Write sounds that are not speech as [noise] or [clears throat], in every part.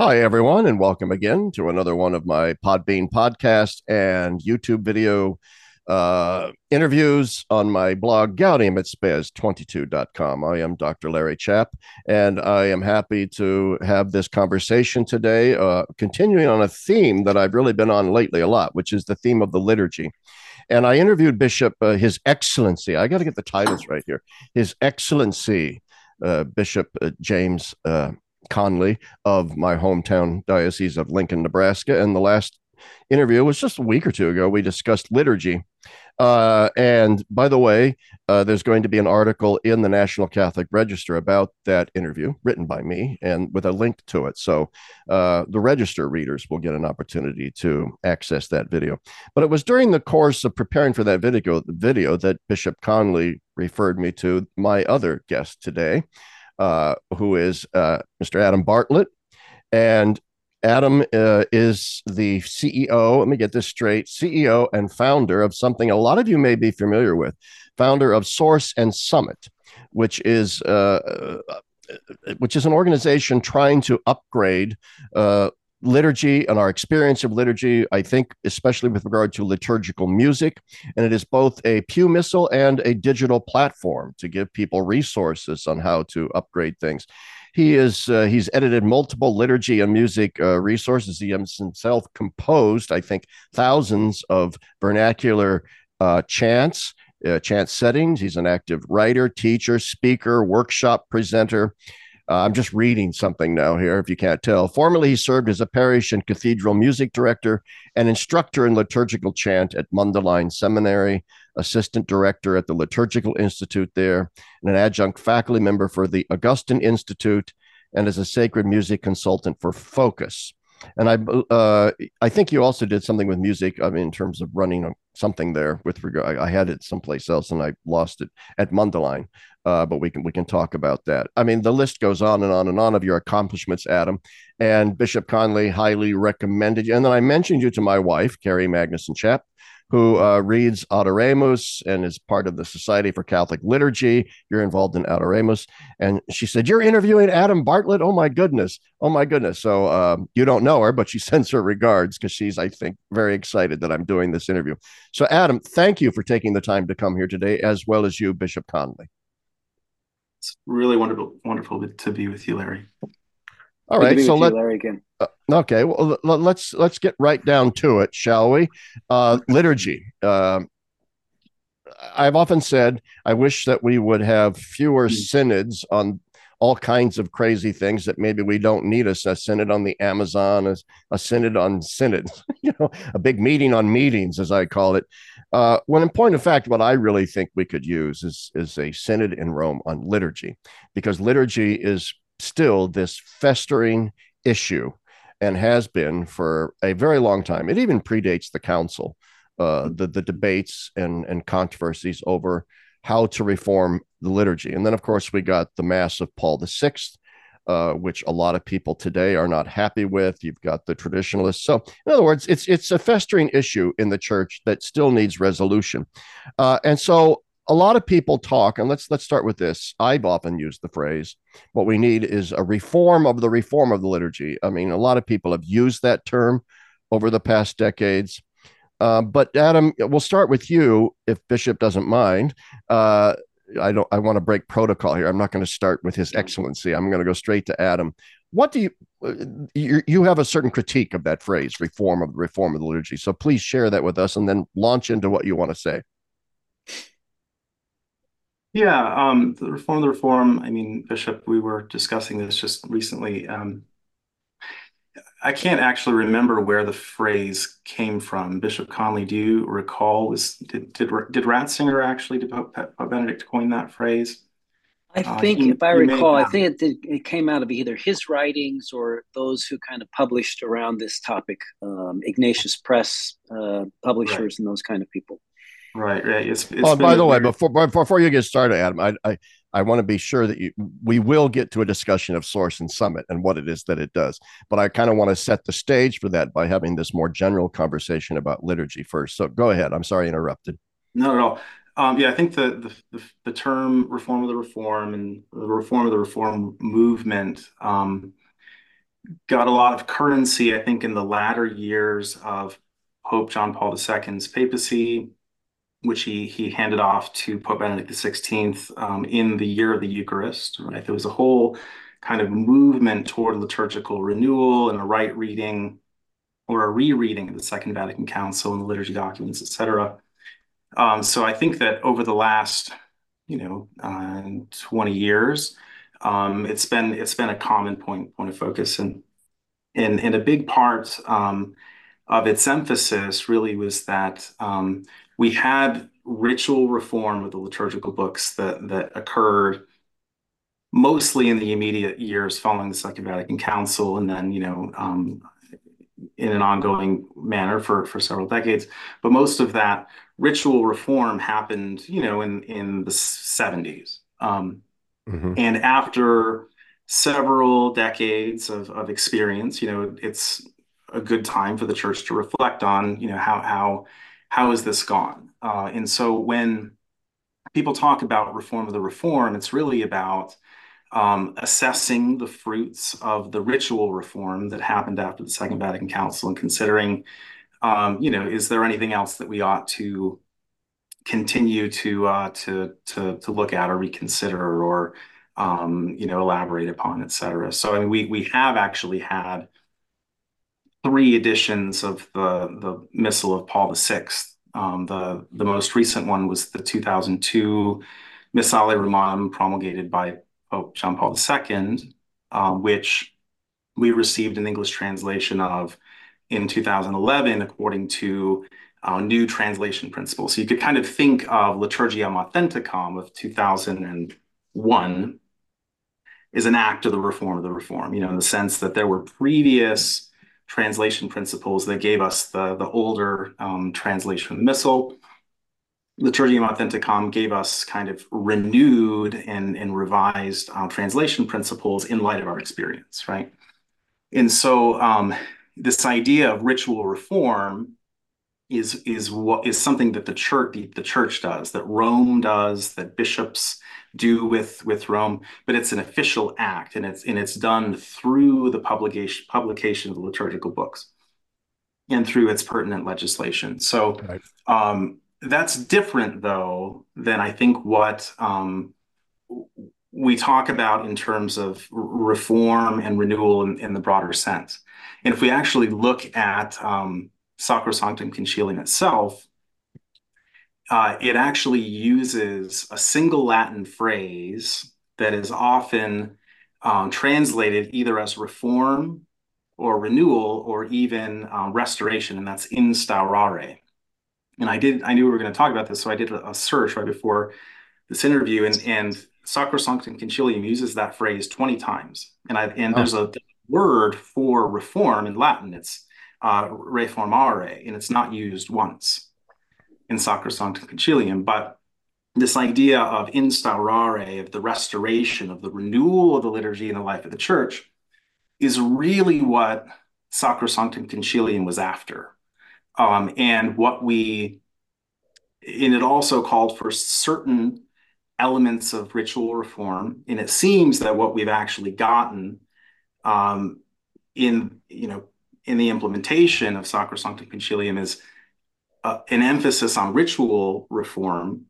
Hi, everyone, and welcome again to another one of my Podbean podcast and YouTube video uh, interviews on my blog, Gaudium et Spes22.com. I am Dr. Larry Chapp, and I am happy to have this conversation today, uh, continuing on a theme that I've really been on lately a lot, which is the theme of the liturgy. And I interviewed Bishop, uh, His Excellency, I got to get the titles right here, His Excellency, uh, Bishop uh, James. Conley of my hometown diocese of Lincoln, Nebraska. And the last interview was just a week or two ago. We discussed liturgy. Uh, and by the way, uh, there's going to be an article in the National Catholic Register about that interview written by me and with a link to it. So uh, the register readers will get an opportunity to access that video. But it was during the course of preparing for that video, video that Bishop Conley referred me to my other guest today, uh, who is uh, Mr. Adam Bartlett. And Adam uh, is the CEO, let me get this straight CEO and founder of something a lot of you may be familiar with, founder of Source and Summit, which is. Uh, uh, which is an organization trying to upgrade uh, liturgy and our experience of liturgy, I think, especially with regard to liturgical music. And it is both a pew missal and a digital platform to give people resources on how to upgrade things. He is uh, he's edited multiple liturgy and music uh, resources. He has himself composed, I think, thousands of vernacular uh, chants. Uh, chant settings. He's an active writer, teacher, speaker, workshop presenter. Uh, I'm just reading something now here, if you can't tell. Formerly, he served as a parish and cathedral music director and instructor in liturgical chant at Mundelein Seminary, assistant director at the Liturgical Institute there, and an adjunct faculty member for the Augustine Institute, and as a sacred music consultant for Focus. And I, uh, I think you also did something with music. I mean, in terms of running something there with regard, I had it someplace else and I lost it at Mundelein. Uh, but we can we can talk about that. I mean, the list goes on and on and on of your accomplishments, Adam. And Bishop Conley highly recommended you. And then I mentioned you to my wife, Carrie Magnuson Chapp, who uh, reads Adoremus and is part of the Society for Catholic Liturgy. You're involved in Adoremus. And she said, You're interviewing Adam Bartlett? Oh, my goodness. Oh, my goodness. So um, you don't know her, but she [laughs] sends her regards because she's, I think, very excited that I'm doing this interview. So, Adam, thank you for taking the time to come here today, as well as you, Bishop Conley. It's really wonderful, wonderful to be with you, Larry. All right, so let, Larry again. Uh, okay, well let's let's get right down to it, shall we? Uh, [laughs] liturgy. Uh, I've often said I wish that we would have fewer hmm. synods on all kinds of crazy things that maybe we don't need a, a synod on the Amazon, a, a synod on synod, [laughs] you know, a big meeting on meetings, as I call it. Uh, when in point of fact, what I really think we could use is is a synod in Rome on liturgy, because liturgy is still this festering issue and has been for a very long time. It even predates the council, uh, the the debates and and controversies over how to reform the liturgy. And then, of course, we got the Mass of Paul VI, uh, which a lot of people today are not happy with. You've got the traditionalists. So, in other words, it's it's a festering issue in the church that still needs resolution. Uh, and so, a lot of people talk, and let's let's start with this. I've often used the phrase, "What we need is a reform of the reform of the liturgy." I mean, a lot of people have used that term over the past decades. Uh, but Adam, we'll start with you, if Bishop doesn't mind. Uh, I don't. I want to break protocol here. I'm not going to start with His Excellency. I'm going to go straight to Adam. What do you, uh, you you have a certain critique of that phrase, reform of the reform of the liturgy. So please share that with us, and then launch into what you want to say. Yeah, um, the reform, the reform. I mean, Bishop, we were discussing this just recently. Um, I can't actually remember where the phrase came from. Bishop Conley, do you recall? Was did did, did Ratzinger actually, did Pope, Pope Benedict coin that phrase? I uh, think, he, if I recall, I think it, did, it came out of either his writings or those who kind of published around this topic, um, Ignatius Press uh, publishers right. and those kind of people. Right, right. It's, it's oh, by the way, before before you get started, Adam, I I, I want to be sure that you we will get to a discussion of Source and Summit and what it is that it does. But I kind of want to set the stage for that by having this more general conversation about liturgy first. So go ahead. I'm sorry I interrupted. No, no. Um, yeah, I think the, the, the the term reform of the reform and the reform of the reform movement um, got a lot of currency, I think, in the latter years of Pope John Paul II's papacy, which he he handed off to Pope Benedict XVI um, in the year of the Eucharist. Right, there was a whole kind of movement toward liturgical renewal and a right reading or a rereading of the Second Vatican Council and the liturgy documents, etc. Um, so I think that over the last, you know, uh, 20 years, um, it's been it's been a common point point of focus, and and and a big part um, of its emphasis really was that um, we had ritual reform of the liturgical books that that occurred mostly in the immediate years following the Second Vatican Council, and then you know um, in an ongoing manner for for several decades. But most of that ritual reform happened, you know, in in the 70s. Um, mm-hmm. And after several decades of, of experience, you know, it's a good time for the church to reflect on, you know, how how how has this gone? Uh, and so when people talk about reform of the reform, it's really about um, assessing the fruits of the ritual reform that happened after the Second Vatican Council and considering, um, you know, is there anything else that we ought to continue to uh, to to to look at or reconsider or um, you know elaborate upon, et cetera. So I mean, we we have actually had three editions of the the Missal of Paul VI. Um, the the most recent one was the 2002 Missale Romanum promulgated by Pope John Paul II, um, which we received an English translation of in 2011, according to uh, new translation principles. So you could kind of think of Liturgiam Authenticam of 2001 as an act of the reform of the reform, you know, in the sense that there were previous translation principles that gave us the, the older um, translation of the Missal. Liturgiam Authenticam gave us kind of renewed and, and revised uh, translation principles in light of our experience, right? And so um, this idea of ritual reform is is what is something that the church the, the church does, that Rome does, that bishops do with with Rome, but it's an official act, and it's and it's done through the publication publication of the liturgical books and through its pertinent legislation. So. Right. Um, that's different though than I think what um, we talk about in terms of reform and renewal in, in, the broader sense. And if we actually look at um, Sacrosanctum Concilium itself, uh, it actually uses a single Latin phrase that is often um, translated either as reform or renewal or even um, restoration, and that's instaurare and I did I knew we were going to talk about this, so I did a, a search right before this interview, and and Sacrosanctum Concilium uses that phrase twenty times, and I and oh. there's a word for reform in Latin. It's uh, reformare, and it's not used once in Sacrosanctum Concilium, but this idea of instaurare, of the restoration, of the renewal of the liturgy in the life of the church, is really what Sacrosanctum Concilium was after. Um, and what we, and it also called for certain elements of ritual reform. And it seems that what we've actually gotten um, in, you know, in the implementation of Sacrosanctum Concilium is uh, an emphasis on ritual reform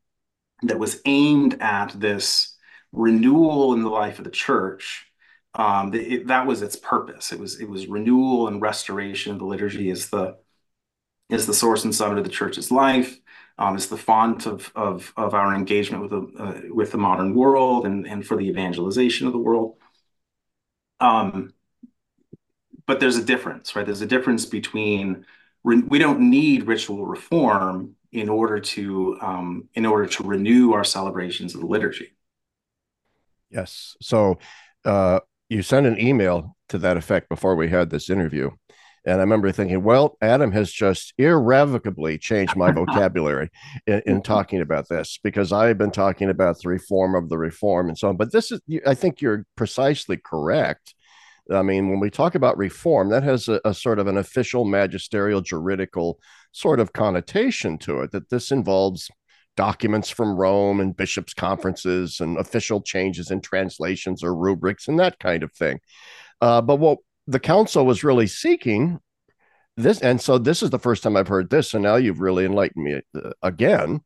that was aimed at this renewal in the life of the church. Um, it, that was its purpose. It was it was renewal and restoration the liturgy as the is the source and summit of the church's life, um, is the font of, of, of our engagement with the, uh, with the modern world and, and for the evangelization of the world. Um, but there's a difference, right? There's a difference between we don't need ritual reform in order to um, in order to renew our celebrations of the liturgy. Yes. So uh, you sent an email to that effect before we had this interview. And I remember thinking, well, Adam has just irrevocably changed my [laughs] vocabulary in, in, talking about this because I've been talking about the reform of the reform and so on. But this is, I think you're precisely correct. I mean, when we talk about reform, that has a, a sort of an official magisterial juridical sort of connotation to it, that this involves documents from Rome and bishops' conferences and official changes in translations or rubrics and that kind of thing. Uh, but what the council was really seeking this, and so this is the first time I've heard this. So now you've really enlightened me uh, again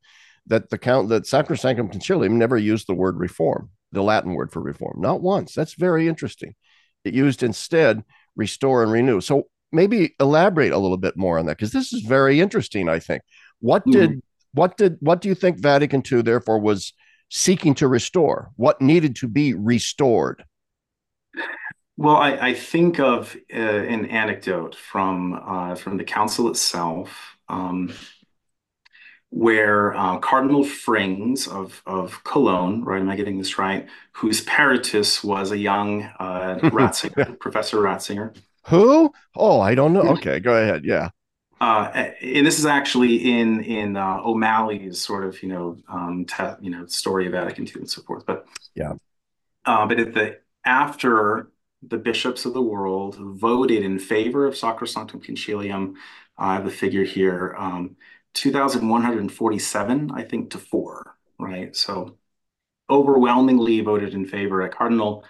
that the count that Sacrosanctum Concilium never used the word reform, the Latin word for reform, not once. That's very interesting. It used instead restore and renew. So maybe elaborate a little bit more on that because this is very interesting. I think. What did mm. what did what do you think Vatican II therefore was seeking to restore? What needed to be restored? Well, I, I think of uh, an anecdote from uh, from the council itself, um, where uh, Cardinal Frings of of Cologne, right? Am I getting this right? Whose peritus was a young uh, [laughs] Ratzinger, Professor Ratzinger. Who? Oh, I don't know. Okay, go ahead. Yeah. Uh, and this is actually in in uh, O'Malley's sort of you know um, te- you know story of Vatican II and so forth. But yeah. Uh, but at the after the bishops of the world voted in favor of Sacrosanctum Concilium. I have the figure here, um, 2,147, I think, to four, right? So overwhelmingly voted in favor. Cardinal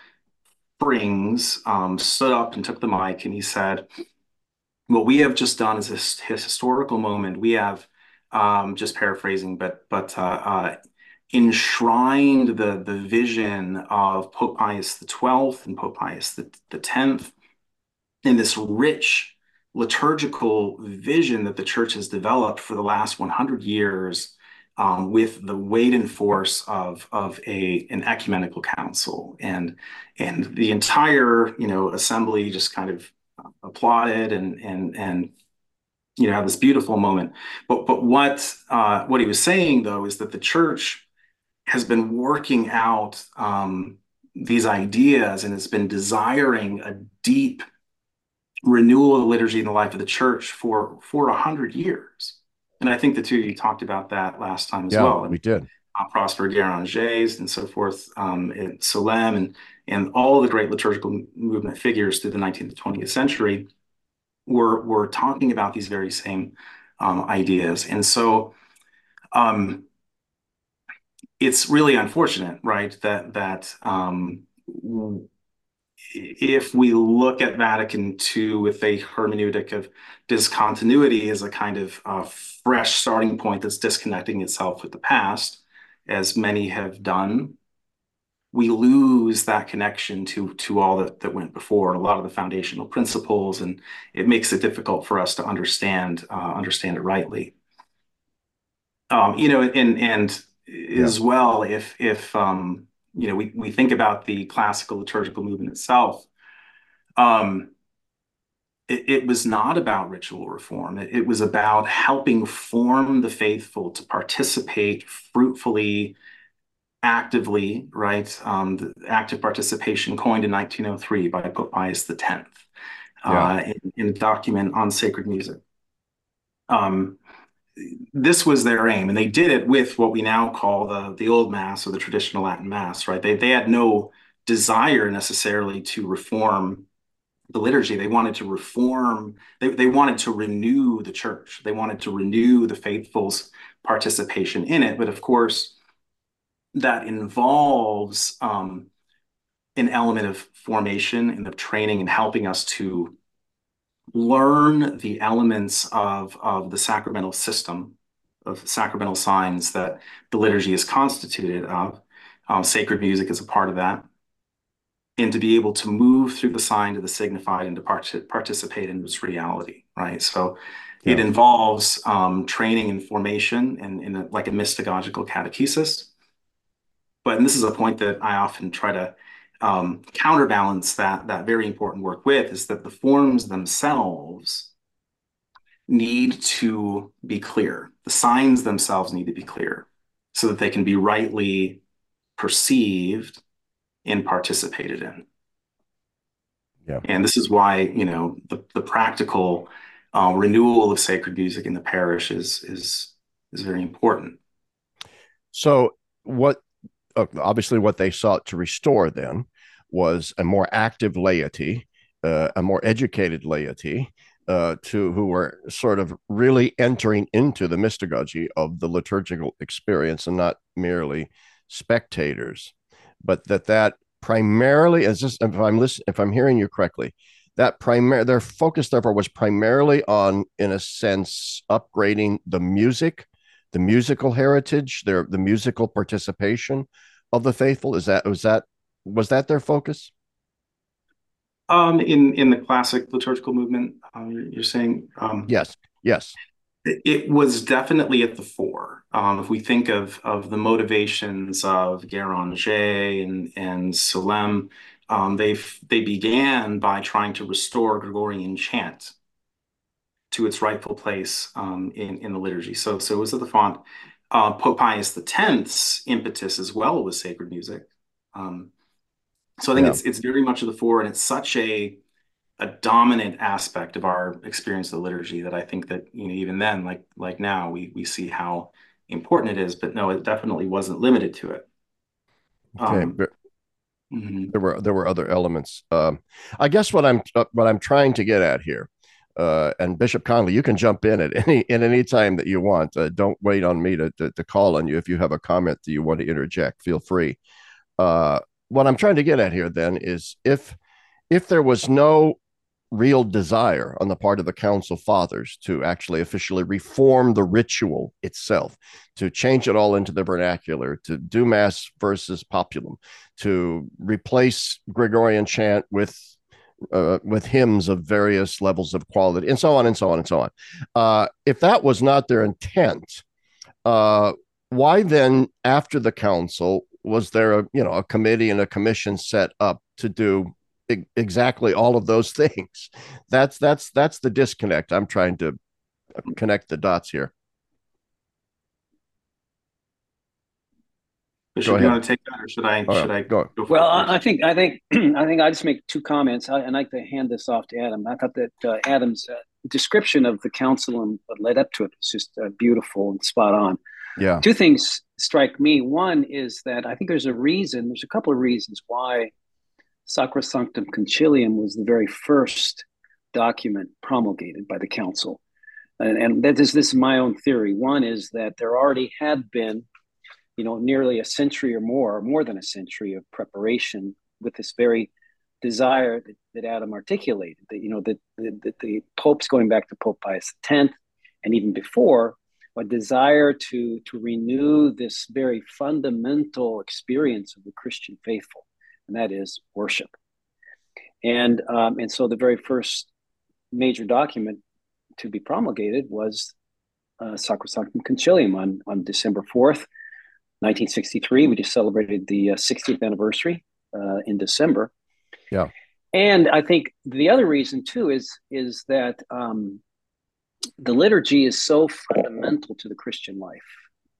Frings um, stood up and took the mic and he said, what we have just done is this historical moment. We have, um, just paraphrasing, but but uh, uh, enshrined the, the vision of Pope Pius XII and Pope Pius X in this rich liturgical vision that the church has developed for the last 100 years um, with the weight and force of, of a, an ecumenical council. And, and the entire you know, assembly just kind of applauded and, and, and you know, had this beautiful moment. But, but what, uh, what he was saying, though, is that the church has been working out um, these ideas and has been desiring a deep renewal of the liturgy in the life of the church for for a hundred years. And I think the two of you talked about that last time as yeah, well. We did. Uh, Prosper Guéranger and so forth, um, and and and all the great liturgical movement figures through the 19th and 20th century were were talking about these very same um, ideas. And so um, it's really unfortunate, right, that that um, if we look at Vatican II with a hermeneutic of discontinuity as a kind of uh, fresh starting point that's disconnecting itself with the past, as many have done, we lose that connection to to all that, that went before and a lot of the foundational principles, and it makes it difficult for us to understand uh, understand it rightly. Um, you know, and and yeah. as well if if um, you know we, we think about the classical liturgical movement itself um, it, it, was not about ritual reform. It, it, was about helping form the faithful to participate fruitfully actively right? Um, the active participation coined in 1903 by pope pius x yeah. uh, in, in a document on sacred music. Um, this was their aim, and they did it with what we now call the the old mass or the traditional Latin mass, right? They they had no desire necessarily to reform the liturgy. They wanted to reform, they, they wanted to renew the church. They wanted to renew the faithful's participation in it. But of course, that involves um, an element of formation and of training and helping us to learn the elements of, of the sacramental system, of sacramental signs that the liturgy is constituted of. Um, sacred music is a part of that. And to be able to move through the sign to the signified and to part- participate in its reality, right? So yeah. it involves um, training and formation and in, in a, like a mystagogical catechesis. But and this is a point that I often try to um, counterbalance that that very important work with is that the forms themselves need to be clear. The signs themselves need to be clear so that they can be rightly perceived and participated in. Yeah. And this is why, you know, the, the practical uh, renewal of sacred music in the parish is is is very important. So what obviously what they sought to restore then was a more active laity, uh, a more educated laity, uh, to who were sort of really entering into the mystagogy of the liturgical experience and not merely spectators, but that that primarily, as this, if I'm listening, if I'm hearing you correctly, that primary their focus therefore was primarily on in a sense upgrading the music the musical heritage their the musical participation of the faithful. Is that was that was that their focus um in in the classic liturgical movement um, you're saying um yes yes it was definitely at the fore. Um, if we think of of the motivations of Guéranger and and Solesmes, um, they they began by trying to restore Gregorian chant to its rightful place um, in in the liturgy. So so it was at the font. Uh, Pope Pius X's impetus as well was sacred music. Um, so I think yeah. it's it's very much of the fore, and it's such a a dominant aspect of our experience of the liturgy that I think that you know even then, like like now, we we see how important it is. But no, it definitely wasn't limited to it. Okay. Um, mm-hmm. There were there were other elements. Um, I guess what I'm uh, what I'm trying to get at here, uh, and Bishop Conley, you can jump in at any in any time that you want. Uh, don't wait on me to, to, to call on you if you have a comment that you want to interject. Feel free. Uh, what I'm trying to get at here then is if if there was no real desire on the part of the council fathers to actually officially reform the ritual itself, to change it all into the vernacular, to do mass versus populum, to replace Gregorian chant with uh, with hymns of various levels of quality, and so on and so on and so on. Uh, if that was not their intent, uh, why then, after the council, was there a you know a committee and a commission set up to do exactly all of those [laughs] things. That's that's that's the disconnect. I'm trying to connect the dots here. Should you want to take that, or should I? should I go? go well, I, I think I think [clears throat] I think I just make two comments. I, would like to hand this off to Adam. I thought that uh, Adam's uh, description of the council and what led up to it was just uh, beautiful and spot on. Yeah. Two things strike me. One is that I think there's a reason. There's a couple of reasons why Sacrosanctum Concilium was the very first document promulgated by the council. And, and that is, this is my own theory. One is that there already had been, you know, nearly a century or more, more than a century of preparation with this very desire that, that Adam articulated, that, you know, that, that, that the popes going back to Pope Pius X and even before, a desire to, to renew this very fundamental experience of the Christian faithful and that is worship. And um, and so the very first major document to be promulgated was uh, Sacrosanctum Concilium on on December fourth, nineteen sixty three. We just celebrated the uh, 60th anniversary uh, in December. Yeah. And I think the other reason too is is that um, the liturgy is so fundamental to the Christian life.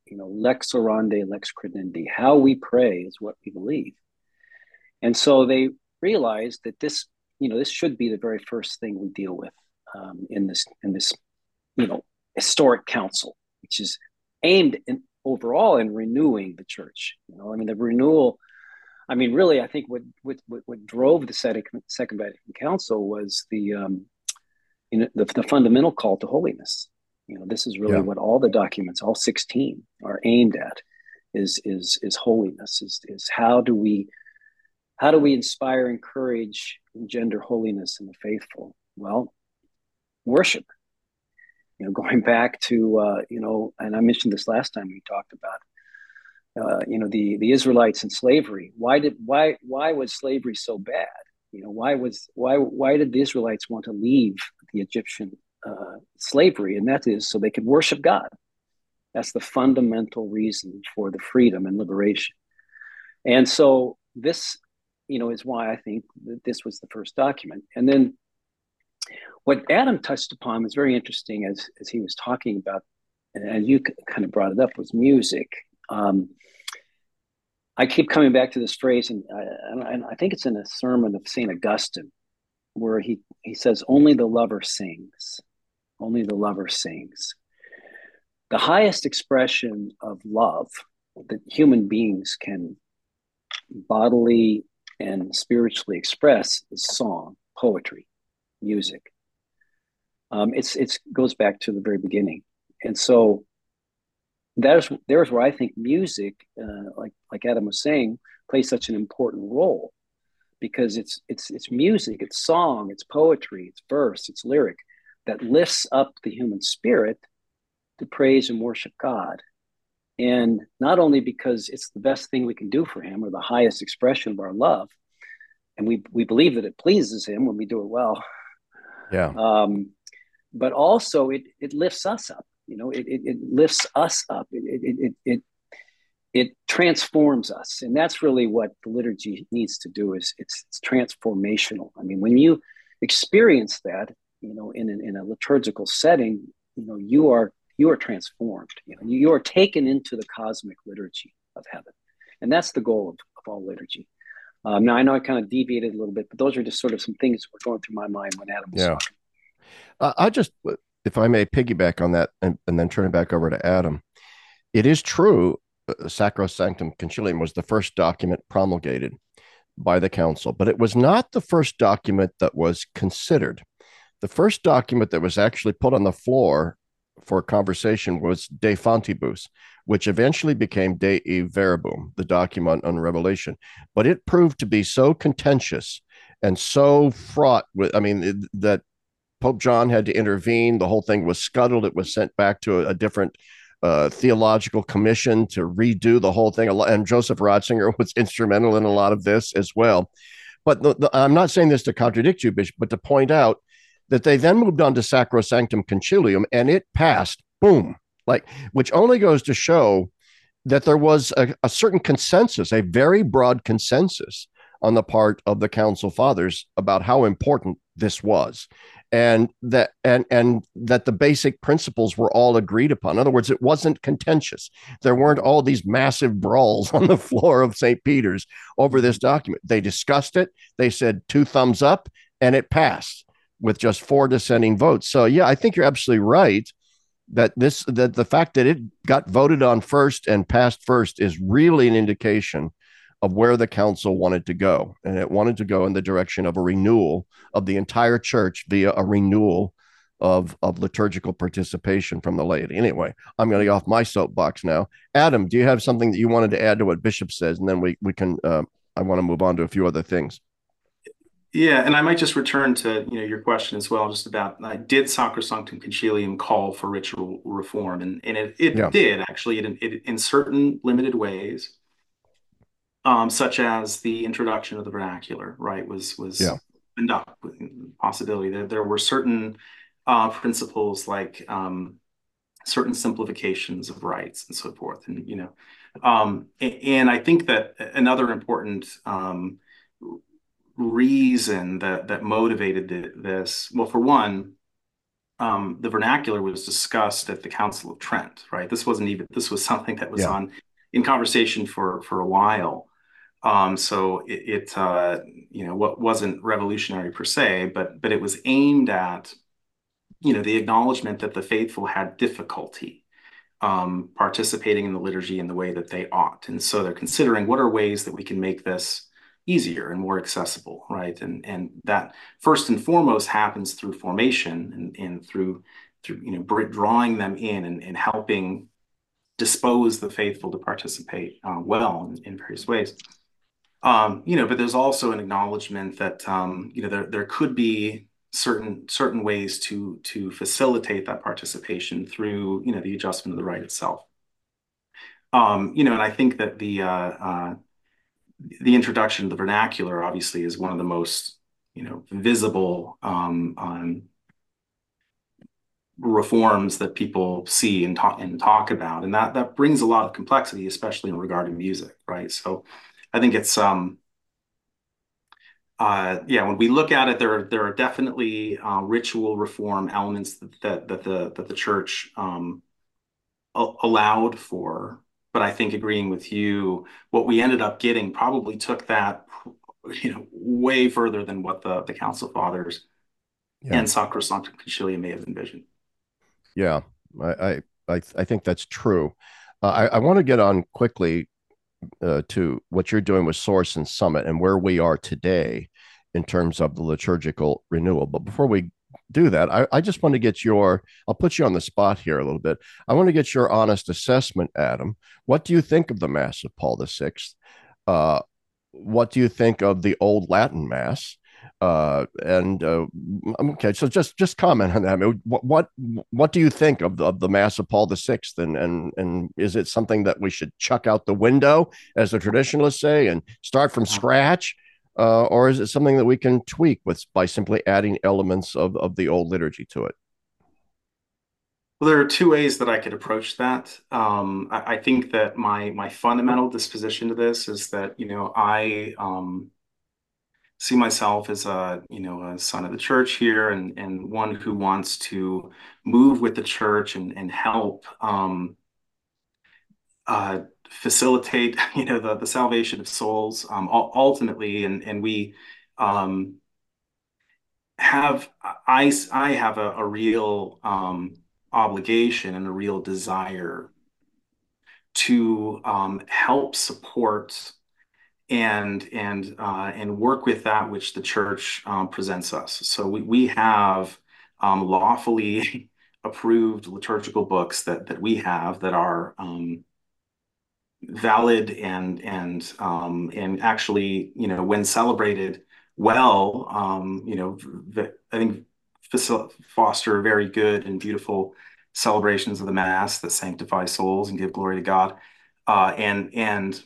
You know, lex orandi, lex credendi. How we pray is what we believe. And so they realized that this, you know, this should be the very first thing we deal with um, in this in this, you know, historic council, which is aimed in, overall in renewing the church. You know, I mean, the renewal. I mean, really, I think what what what drove the Second Vatican Council was the um, you know the, the fundamental call to holiness. You know, this is really yeah. what all the documents, all sixteen, are aimed at. Is is is holiness? Is is how do we how do we inspire, encourage, engender holiness in the faithful? Well, worship. You know, [laughs] going back to uh, you know, and I mentioned this last time we talked about. Uh, you know the the Israelites in slavery. Why did why why was slavery so bad? You know why was why why did the Israelites want to leave the Egyptian uh, slavery? And that is so they could worship God. That's the fundamental reason for the freedom and liberation. And so this you know, is why I think that this was the first document. And then what Adam touched upon was very interesting as, as he was talking about, and you kind of brought it up, was music. Um, I keep coming back to this phrase, and I, and I think it's in a sermon of St. Augustine, where he, he says, Only the lover sings. Only the lover sings. The highest expression of love that human beings can bodily and spiritually express is song, poetry, music. Um, it's it's goes back to the very beginning, and so there's there's where I think music, uh, like like Adam was saying, plays such an important role, because it's it's it's music, it's song, it's poetry, it's verse, it's lyric that lifts up the human spirit to praise and worship God. And not only because it's the best thing we can do for him or the highest expression of our love, and we we believe that it pleases him when we do it well. Yeah. Um, but also it it lifts us up. You know, it it, it lifts us up. It it it it it transforms us, and that's really what the liturgy needs to do. Is it's, it's transformational. I mean, when you experience that, you know, in in a liturgical setting, you know, you are you are transformed. You know, you are taken into the cosmic liturgy of heaven, and that's the goal of, of all liturgy. Um, now I know I kind of deviated a little bit, but those are just sort of some things that were going through my mind when Adam was yeah. talking. Uh, I just, if I may piggyback on that and, and then turn it back over to Adam, it is true. Uh, Sacrosanctum Concilium was the first document promulgated by the council, but it was not the first document that was considered. The first document that was actually put on the floor for conversation was De Fontibus, which eventually became Dei Verbum, the document on Revelation. But it proved to be so contentious and so fraught with, I mean, it, that Pope John had to intervene. The whole thing was scuttled. It was sent back to a, a different uh, theological commission to redo the whole thing. And Joseph Ratzinger [laughs] was instrumental in a lot of this as well. But the, the, I'm not saying this to contradict you, Bishop, but to point out that they then moved on to Sacrosanctum Concilium and it passed, boom, like, which only goes to show that there was a, a certain consensus, a very broad consensus on the part of the council fathers about how important this was. And that and and that the basic principles were all agreed upon. In other words it wasn't contentious. There weren't all these massive brawls [laughs] on the floor of st peter's over this document. They discussed it. They said two thumbs up and it passed with just four dissenting votes. So yeah, I think you're absolutely right that this that the fact that it got voted on first and passed first is really an indication of where the council wanted to go and it wanted to go in the direction of a renewal of the entire church via a renewal of of liturgical participation from the laity. Anyway i'm going to get off my soapbox now. Adam do you have something that you wanted to add to what bishop says and then we we can uh, i want to move on to a few other things? Yeah, and I might just return to you know your question as well, just about uh, did Sacrosanctum Concilium call for ritual reform, and and it, it yeah. did actually it, it, in certain limited ways, um, such as the introduction of the vernacular, right? Was was yeah. possibility that there were certain uh, principles like um, certain simplifications of rites and so forth, and you know, um, and, and, I think that another important um, reason that that motivated the, this? Well, for one, um, the vernacular was discussed at the Council of Trent, right? This wasn't even this was something that was yeah. on in conversation for for a while. Um, so it, it uh, you know what wasn't revolutionary per se, but but it was aimed at you know the acknowledgement that the faithful had difficulty um, participating in the liturgy in the way that they ought, and so they're considering what are ways that we can make this easier and more accessible, right? And and that first and foremost happens through formation and, and through through you know drawing them in and, and helping dispose the faithful to participate uh, well in, in, various ways. Um, you know, but there's also an acknowledgement that um, you know there there could be certain certain ways to to facilitate that participation through you know the adjustment of the rite itself. Um, you know, and I think that the uh, uh, the introduction of the vernacular obviously is one of the most you know visible um, um, reforms that people see and talk and talk about, and that that brings a lot of complexity, especially in regard to music, right? So, I think it's um, uh, yeah, when we look at it, there there are definitely uh, ritual reform elements that that, that the that the church um, allowed for but I think agreeing with you, what we ended up getting probably took that, you know, way further than what the the Council Fathers yeah. and Sacrosanctum Concilium may have envisioned. Yeah, I I I think that's true. Uh, I, I want to get on quickly uh, to what you're doing with Source and Summit and where we are today in terms of the liturgical renewal. But before we do that, I, I just want to get your, I'll put you on the spot here a little bit. I want to get your honest assessment, Adam. What do you think of the Mass of Paul VI? Uh, what do you think of the old Latin Mass? Uh, and uh, okay, so just just comment on that. I mean, what what what do you think of the, of the Mass of Paul the Sixth, and and and is it something that we should chuck out the window, as the traditionalists say, and start from scratch, uh, or is it something that we can tweak with by simply adding elements of of the old liturgy to it? Well, there are two ways that I could approach that. Um, I, I, think that my my fundamental disposition to this is that you know I um, see myself as a you know a son of the church here and and one who wants to move with the church and and help um, uh, facilitate [laughs] you know the the salvation of souls um, ultimately. And and we um, have I I have a, a real um, obligation and a real desire to um, help support and and uh, and work with that which the church um, presents us. So we we have um, lawfully [laughs] approved liturgical books that that we have that are um, valid and and um, and actually you know when celebrated well um, you know I think foster very good and beautiful celebrations of the Mass that sanctify souls and give glory to God. Uh, and and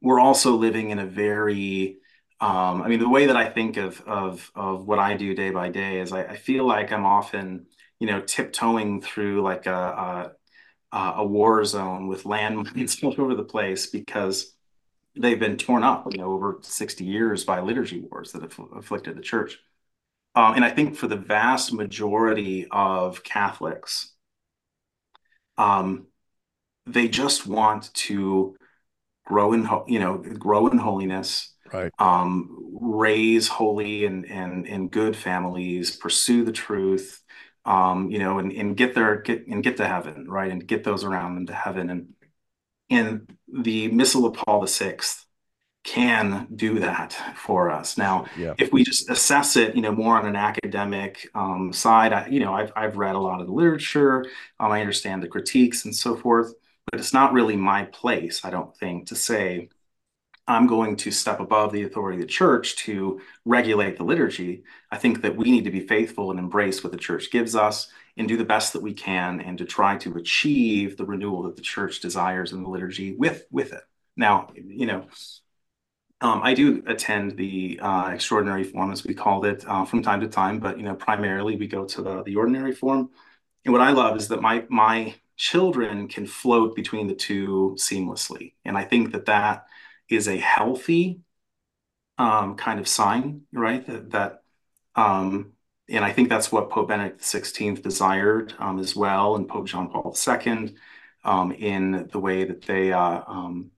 we're also living in a very um, I mean, the way that I think of of of what I do day by day is I, I feel like I'm often, you know, tiptoeing through like a a, a war zone with landmines [laughs] all over the place because they've been torn up, you know, over 60 years by liturgy wars that have afflicted the church. Um, and I think for the vast majority of Catholics, um, they just want to grow in, you know, grow in holiness, right? Um, raise holy and and and good families, pursue the truth, um, you know, and and get there, get and get to heaven, right, and get those around them to heaven. And in the Missal of Paul the Sixth can do that for us. Now, yeah. if we just assess it, you know, more on an academic um, side, I, you know, I've, I've read a lot of the literature, um, I understand the critiques and so forth, but it's not really my place, I don't think, to say I'm going to step above the authority of the church to regulate the liturgy. I think that we need to be faithful and embrace what the church gives us and do the best that we can and to try to achieve the renewal that the church desires in the liturgy with with it. Now, you know, um, I do attend the uh, extraordinary form, as we called it, uh, from time to time, but you know, primarily we go to the the ordinary form. And what I love is that my my children can float between the two seamlessly, and I think that that is a healthy um, kind of sign, right? That that um, and I think that's what Pope Benedict XVI desired um, as well, and Pope John Paul II um, in the way that they uh, um,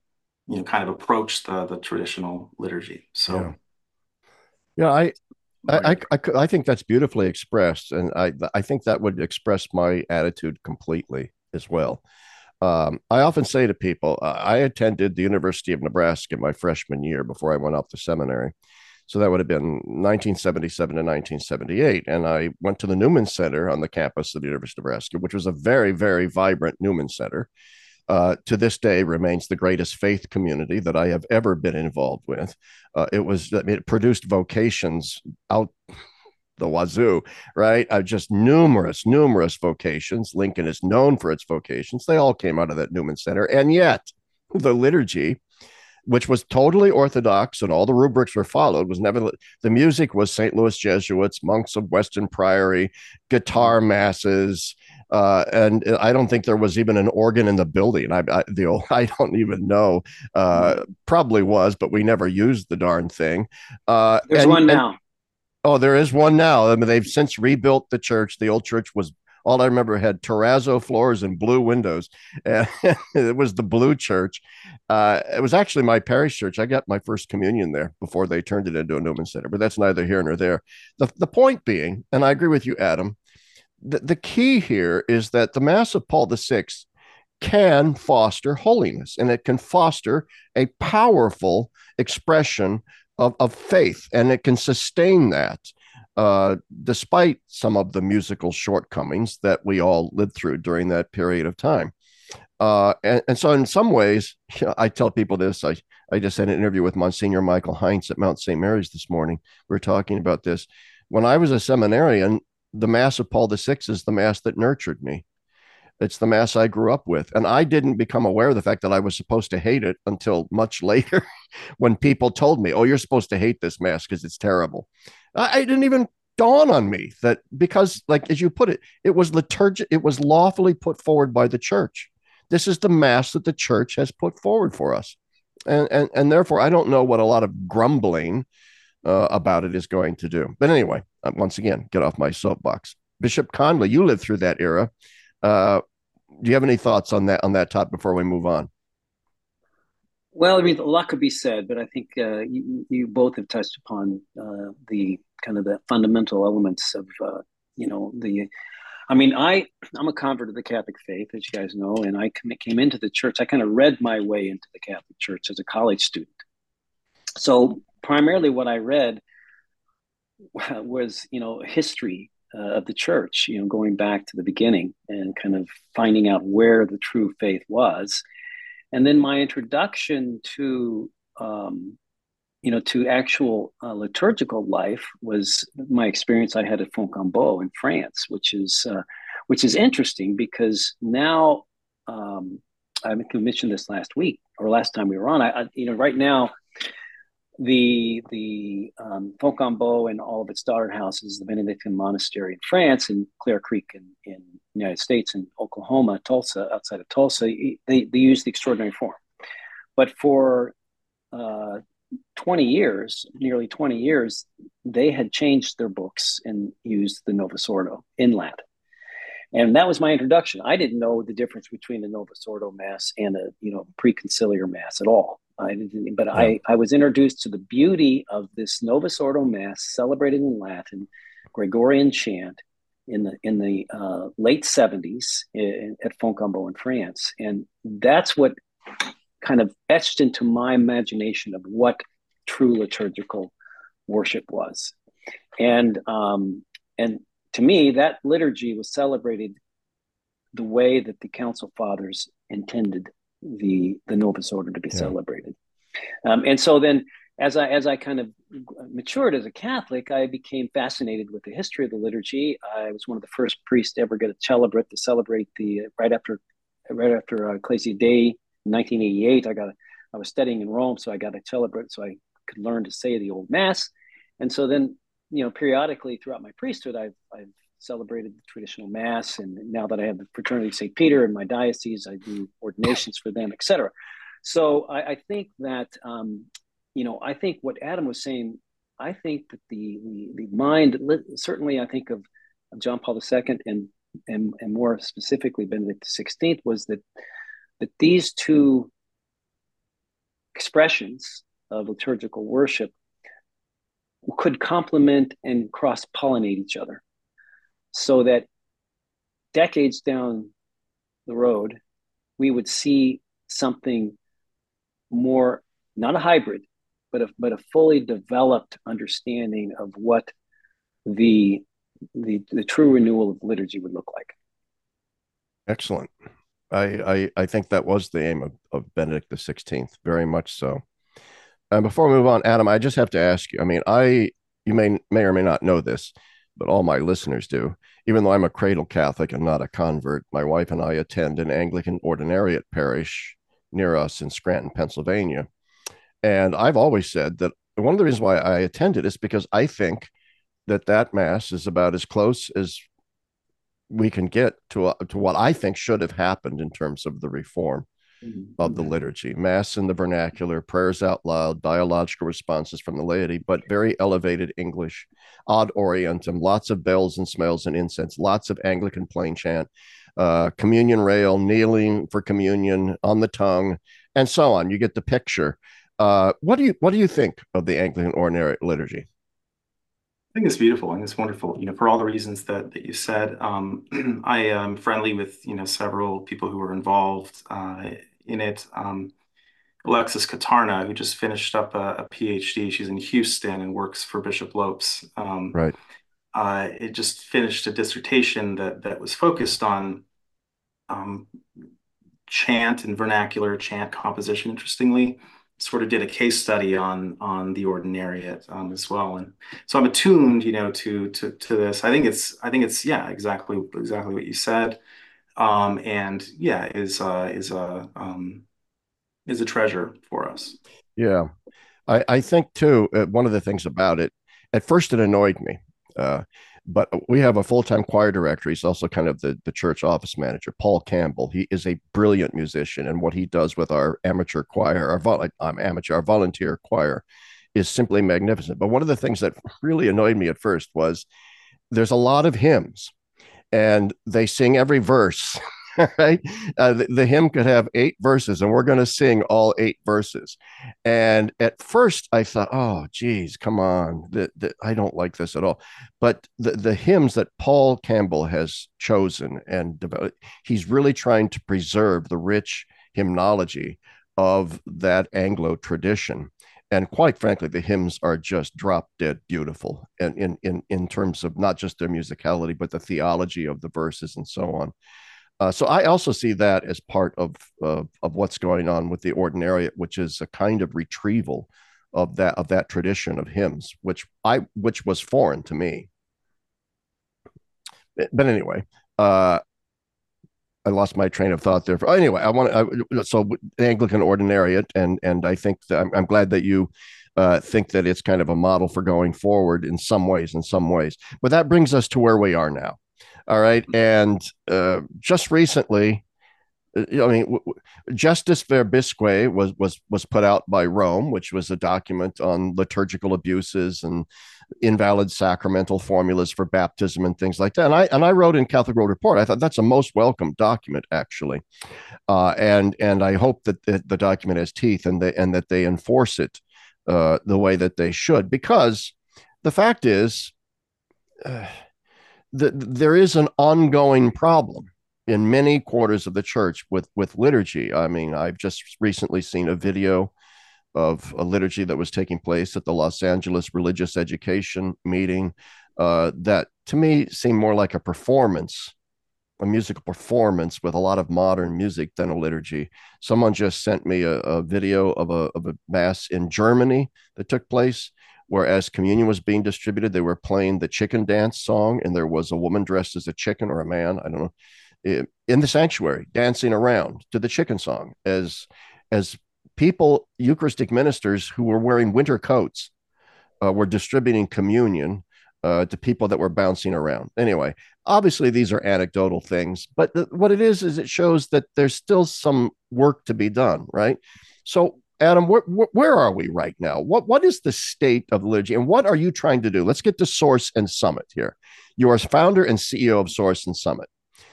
you know kind of approach the the traditional liturgy. So yeah, yeah I, I, I, I think that's beautifully expressed and I, I think that would express my attitude completely as well um, I often say to people, uh, I attended the University of Nebraska my freshman year before I went off to seminary. So that would have been 1977 to 1978. And I went to the Newman Center on the campus of the University of Nebraska, which was a very, very vibrant Newman Center uh, to this day remains the greatest faith community that I have ever been involved with. Uh, it was it produced vocations out the wazoo, right? Uh, just numerous, numerous vocations. Lincoln is known for its vocations. They all came out of that Newman Center, and yet the liturgy which was totally orthodox and all the rubrics were followed was never the music was st louis jesuits monks of weston priory guitar masses uh, and I don't think there was even an organ in the building. I, I the [laughs] I don't even know. Uh, probably was, but we never used the darn thing. Uh, There's and, one now. And, oh, there is one now. I mean, they've since rebuilt the church. The old church was all I remember had terrazzo floors and blue windows. And [laughs] it was the blue church. Uh, it was actually my parish church. I got my first communion there before they turned it into a Newman Center, but that's neither here nor there. The, the point being, and I agree with you, Adam, the, the key here is that the Mass of Paul VI can foster holiness and it can foster a powerful expression of, of faith and it can sustain that uh, despite some of the musical shortcomings that we all lived through during that period of time. Uh, and, and so in some ways, you [laughs] know, I tell people this. I, I just had an interview with Monsignor Michael Heintz at Mount St. Mary's this morning. We are talking about this. When I was a seminarian, the Mass of Paul VI is the Mass that nurtured me. It's the Mass I grew up with. And I didn't become aware of the fact that I was supposed to hate it until much [laughs] later when people told me, oh, you're supposed to hate this Mass because it's terrible. I, I didn't even dawn on me that because, like, as you put it, it was liturgic, it was lawfully put forward by the church. This is the Mass that the church has put forward for us. And, and, and therefore, I don't know what a lot of grumbling uh, about it is going to do. But anyway, uh, once again, get off my soapbox. Bishop Conley, you lived through that era. Uh, do you have any thoughts on that on that topic before we move on? Well, I mean, a lot could be said, but I think uh, you, you, both have touched upon uh, the kind of the fundamental elements of, uh, you know, the. I mean, I I'm a convert of the Catholic faith, as you guys know, and I came into the church. I kind of read my way into the Catholic Church as a college student. So primarily, what I read [laughs] was, you know, history uh, of the church, you know, going back to the beginning and kind of finding out where the true faith was. And then my introduction to, um, you know, to actual uh, liturgical life was my experience I had at Fontgombault in France, which is, uh, which is interesting because now, um, I mentioned this last week or last time we were on. I, I you know, right now the the um, and all of its daughter houses, the Benedictine monastery in France and Clear Creek in, in the United States and Oklahoma, Tulsa, outside of Tulsa, they, they use the extraordinary form. But for uh, 20 years, nearly 20 years, they had changed their books and used the Novus Ordo in Latin. And that was my introduction. I didn't know the difference between the Novus Ordo Mass and a you know preconciliar Mass at all. I didn't, but yeah. I, I was introduced to the beauty of this Novus Ordo Mass celebrated in Latin, Gregorian chant in the in the uh, late 70s in, at Fontgombault in France. And that's what kind of etched into my imagination of what true liturgical worship was. And um, and to me, that liturgy was celebrated the way that the Council Fathers intended the the Novus Ordo to be yeah. celebrated. Um, and so then, as I as I kind of matured as a Catholic, I became fascinated with the history of the liturgy. I was one of the first priests to ever get a celebret to celebrate the right after right after uh, Ecclesia in 1988. I got a, I was studying in Rome, so I got a celebret so I could learn to say the old Mass. And so then, you know, periodically throughout my priesthood, I've I've celebrated the traditional mass and now that i have the fraternity of st peter in my diocese i do ordinations for them etc so I, I, think that um, you know i think what adam was saying i think that the the, the mind certainly i think of, of john paul ii and, and and more specifically benedict xvi was that that these two expressions of liturgical worship could complement and cross pollinate each other so that decades down the road, we would see something more, not a hybrid, but a, but a fully developed understanding of what the, the, the true renewal of liturgy would look like. Excellent. I, I, I think that was the aim of, of Benedict the 16th, very much so. And before we move on, Adam, I just have to ask you. I mean, I you may may or may not know this but all my listeners do. Even though I'm a cradle Catholic and not a convert, my wife and I attend an Anglican ordinariate parish near us in Scranton, Pennsylvania. And I've always said that one of the reasons why I attend it is because I think that that mass is about as close as we can get to a, to what I think should have happened in terms of the reform. Of the liturgy mass in the vernacular prayers out loud dialogical responses from the laity but very elevated english ad orientem lots of bells and smells and incense lots of anglican plain chant uh, communion rail kneeling for communion on the tongue and so on. You get the picture. Uh, what do you what do you think of the anglican ordinary liturgy? I think it's beautiful and it's wonderful, you know, for all the reasons that that you said. Um, [clears throat] I am friendly with, you know, several people who are involved uh, in it. Um, Alexis Kutarna, who just finished up a, a, PhD, she's in Houston and works for Bishop Lopes. Um, right. Uh, it just finished a dissertation that that was focused on um, chant and vernacular chant composition. Interestingly, sort of did a case study on on the ordinariate um, as well, and so I'm attuned, you know, to to to this. I think it's I think it's yeah, exactly exactly what you said, um, and yeah, is uh, is a um, is a treasure for us. Yeah, I I think too. Uh, one of the things about it, at first, it annoyed me. Uh, but we have a full-time choir director he's also kind of the, the church office manager paul campbell he is a brilliant musician and what he does with our amateur choir our vol- I'm amateur our volunteer choir is simply magnificent but one of the things that really annoyed me at first was there's a lot of hymns and they sing every verse [laughs] right? Uh, the, the, hymn could have eight verses, and we're going to sing all eight verses. And at first, I thought, oh, geez, come on. The, the, I don't like this at all. But the, the hymns that Paul Campbell has chosen and developed, he's really trying to preserve the rich hymnology of that Anglo tradition and quite frankly, the hymns are just drop dead beautiful, and in in in terms of not just their musicality, but the theology of the verses and so on. Uh, so I also see that as part of uh, of what's going on with the ordinariate, which is a kind of retrieval of that of that tradition of hymns, which I which was foreign to me. But anyway, uh, I lost my train of thought there. Anyway, I want to so the Anglican ordinariate, and and I think that I'm, I'm glad that you uh, think that it's kind of a model for going forward in some ways. In some ways, but that brings us to where we are now. All right. And uh, just recently, uh, I mean, w- Gestis Verbisque was was was put out by Rome, which was a document on liturgical abuses and invalid sacramental formulas for baptism and things like that. And I and I wrote in Catholic World Report. I thought that's a most welcome document, actually, uh, and and I hope that the, the, document has teeth and they and that they enforce it uh, the way that they should, because the fact is. Uh, the, there is an ongoing problem in many quarters of the church with with liturgy. I mean, I've just recently seen a video of a liturgy that was taking place at the Los Angeles Religious Education meeting uh, that to me seemed more like a performance, a musical performance with a lot of modern music than a liturgy. Someone just sent me a, a video of a, of a mass in Germany that took place Whereas communion was being distributed, they were playing the chicken dance song, and there was a woman dressed as a chicken or a man, I don't know, in the sanctuary dancing around to the chicken song as as people, Eucharistic ministers who were wearing winter coats, uh, were distributing communion uh, to people that were bouncing around. Anyway, obviously these are anecdotal things, but the, what it is is it shows that there's still some work to be done, right? So Adam, where, where are we right now? What what is the state of liturgy, and what are you trying to do? Let's get to Source and Summit here. You are founder and CEO of Source and Summit.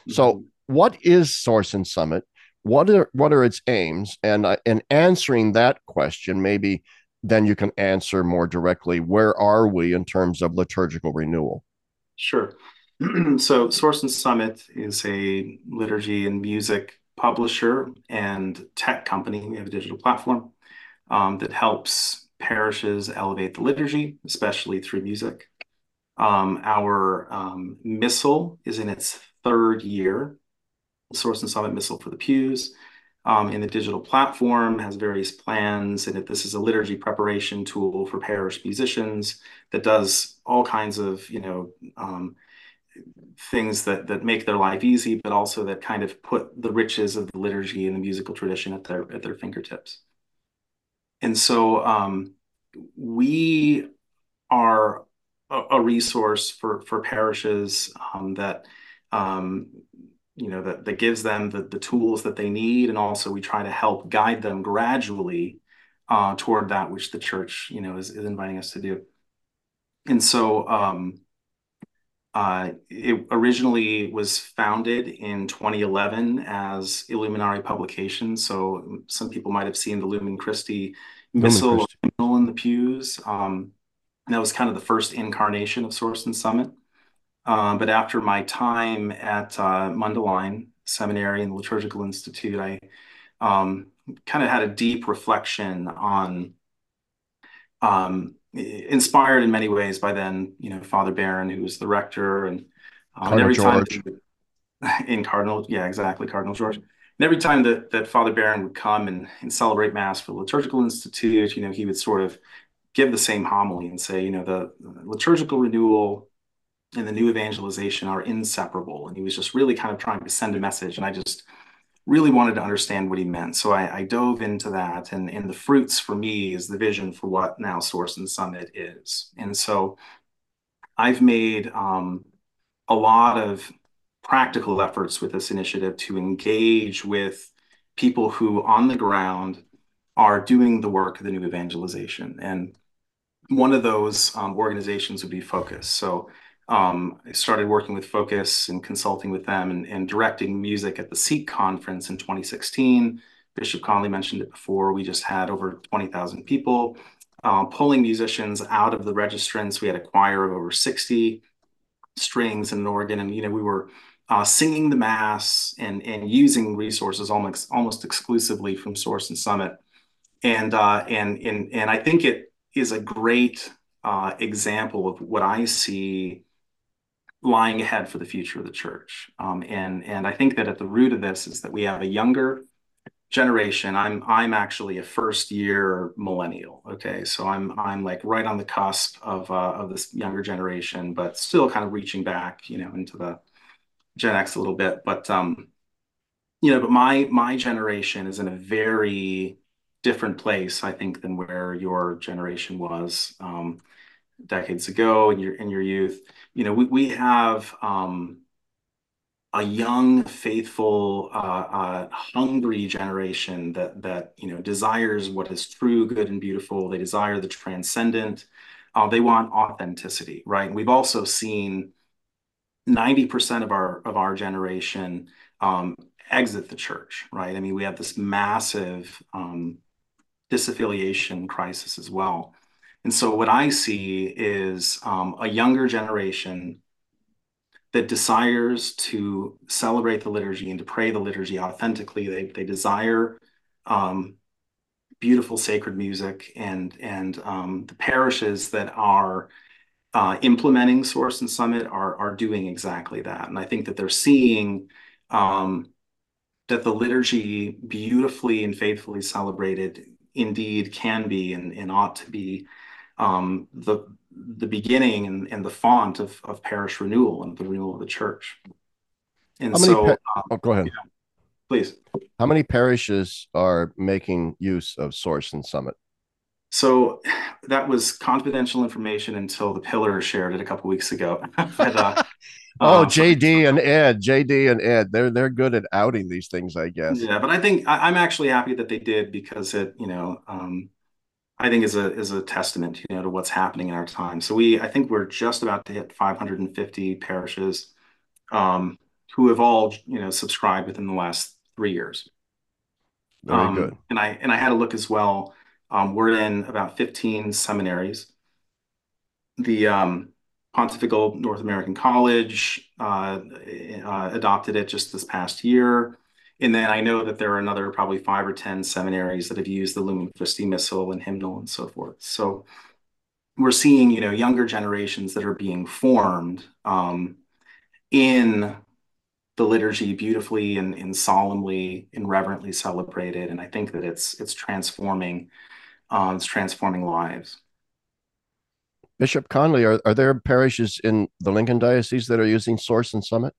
So, mm-hmm. what is Source and Summit? What are what are its aims? And uh, in answering that question, maybe then you can answer more directly. Where are we in terms of liturgical renewal? Sure. [clears throat] so, Source and Summit is a liturgy and music publisher and tech company. We have a digital platform um, that helps parishes elevate the liturgy, especially through music. Um, our um, missal is in its third year, Source and Summit Missal for the Pews. Um, in the digital platform has various plans, and if this is a liturgy preparation tool for parish musicians that does all kinds of, you know, um, things that that make their life easy, but also that kind of put the riches of the liturgy and the musical tradition at their at their fingertips. And so um, we are a, a, resource for for parishes um, that um, you know that that gives them the the tools that they need, and also we try to help guide them gradually uh, toward that which the church you know is, is inviting us to do. And so um, uh, it originally was founded in 2011 as Illuminare Publications. So some people might have seen the Lumen Christi missal in the pews. Um, that was kind of the first incarnation of Source and Summit. Um, but after my time at uh, Mundelein Seminary and the Liturgical Institute, I um, kind of had a deep reflection on, um, inspired in many ways by then, you know, Father Barron, who was the rector, and um, every George. time [laughs] in Cardinal, yeah, exactly, Cardinal George and every time that that Father Barron would come and, and celebrate Mass for the Liturgical Institute, you know, he would sort of give the same homily and say, you know, the, the liturgical renewal and the new evangelization are inseparable. And he was just really kind of trying to send a message. And I just really wanted to understand what he meant. So I, I dove into that. And, and the fruits for me is the vision for what now Source and Summit is. And so I've made um, a lot of practical efforts with this initiative to engage with people who on the ground are doing the work of the new evangelization. And one of those um, organizations would be Focus. So um, I started working with Focus and consulting with them and, and directing music at the Seek conference in 2016. Bishop Conley mentioned it before. We just had over 20,000 people uh, pulling musicians out of the registrants. We had a choir of over 60 strings and an organ, and you know we were uh, singing the mass and and using resources almost almost exclusively from Source and Summit, and uh, and and and I think it is a great uh, example of what I see lying ahead for the future of the church. Um, and and I think that at the root of this is that we have a younger generation. I'm I'm actually a first year millennial. Okay, so I'm I'm like right on the cusp of uh, of this younger generation, but still kind of reaching back, you know, into the Gen X a little bit. But um, you know, but my my generation is in a very different place, I think, than where your generation was um, decades ago in your in your youth. You know, we we have um, a young, faithful, uh, uh, hungry generation that that you know desires what is true, good, and beautiful. They desire the transcendent. Uh, they want authenticity, right? We've also seen ninety percent of our of our generation um, exit the church, right? I mean, we have this massive um, disaffiliation crisis as well. And so what I see is um, a younger generation that desires to celebrate the liturgy and to pray the liturgy authentically. They, they desire um, beautiful sacred music and, and um, the parishes that are uh, implementing Source and Summit are, are doing exactly that. And I think that they're seeing um, that the liturgy beautifully and faithfully celebrated indeed can be and, and ought to be um, the the beginning and, and the font of, of parish renewal and the renewal of the church. And so, pa- uh, oh, go ahead. Yeah, please. How many parishes are making use of Source and Summit? So [sighs] that was confidential information until the Pillar shared it a couple weeks ago. [laughs] but, uh, [laughs] oh, uh, JD and Ed, JD and Ed, they're they're good at outing these things, I guess. Yeah, but I think I, am actually happy that they did because it, you know, um, I think is a is a testament, you know, to what's happening in our time. So we, I think we're just about to hit 550 parishes um, who have all, you know, subscribed within the last three years. Very um, good. And I and I had a look as well. Um, we're in about 15 seminaries. The um, Pontifical North American College uh, uh, adopted it just this past year. And then I know that there are another probably five or 10 seminaries that have used the Lumen Christi Missal and hymnal and so forth. So we're seeing, you know, younger generations that are being formed um, in the liturgy beautifully and, and solemnly and reverently celebrated. And I think that it's it's transforming, uh, it's transforming lives. Bishop Conley, are, are there parishes in the Lincoln Diocese that are using Source and Summit?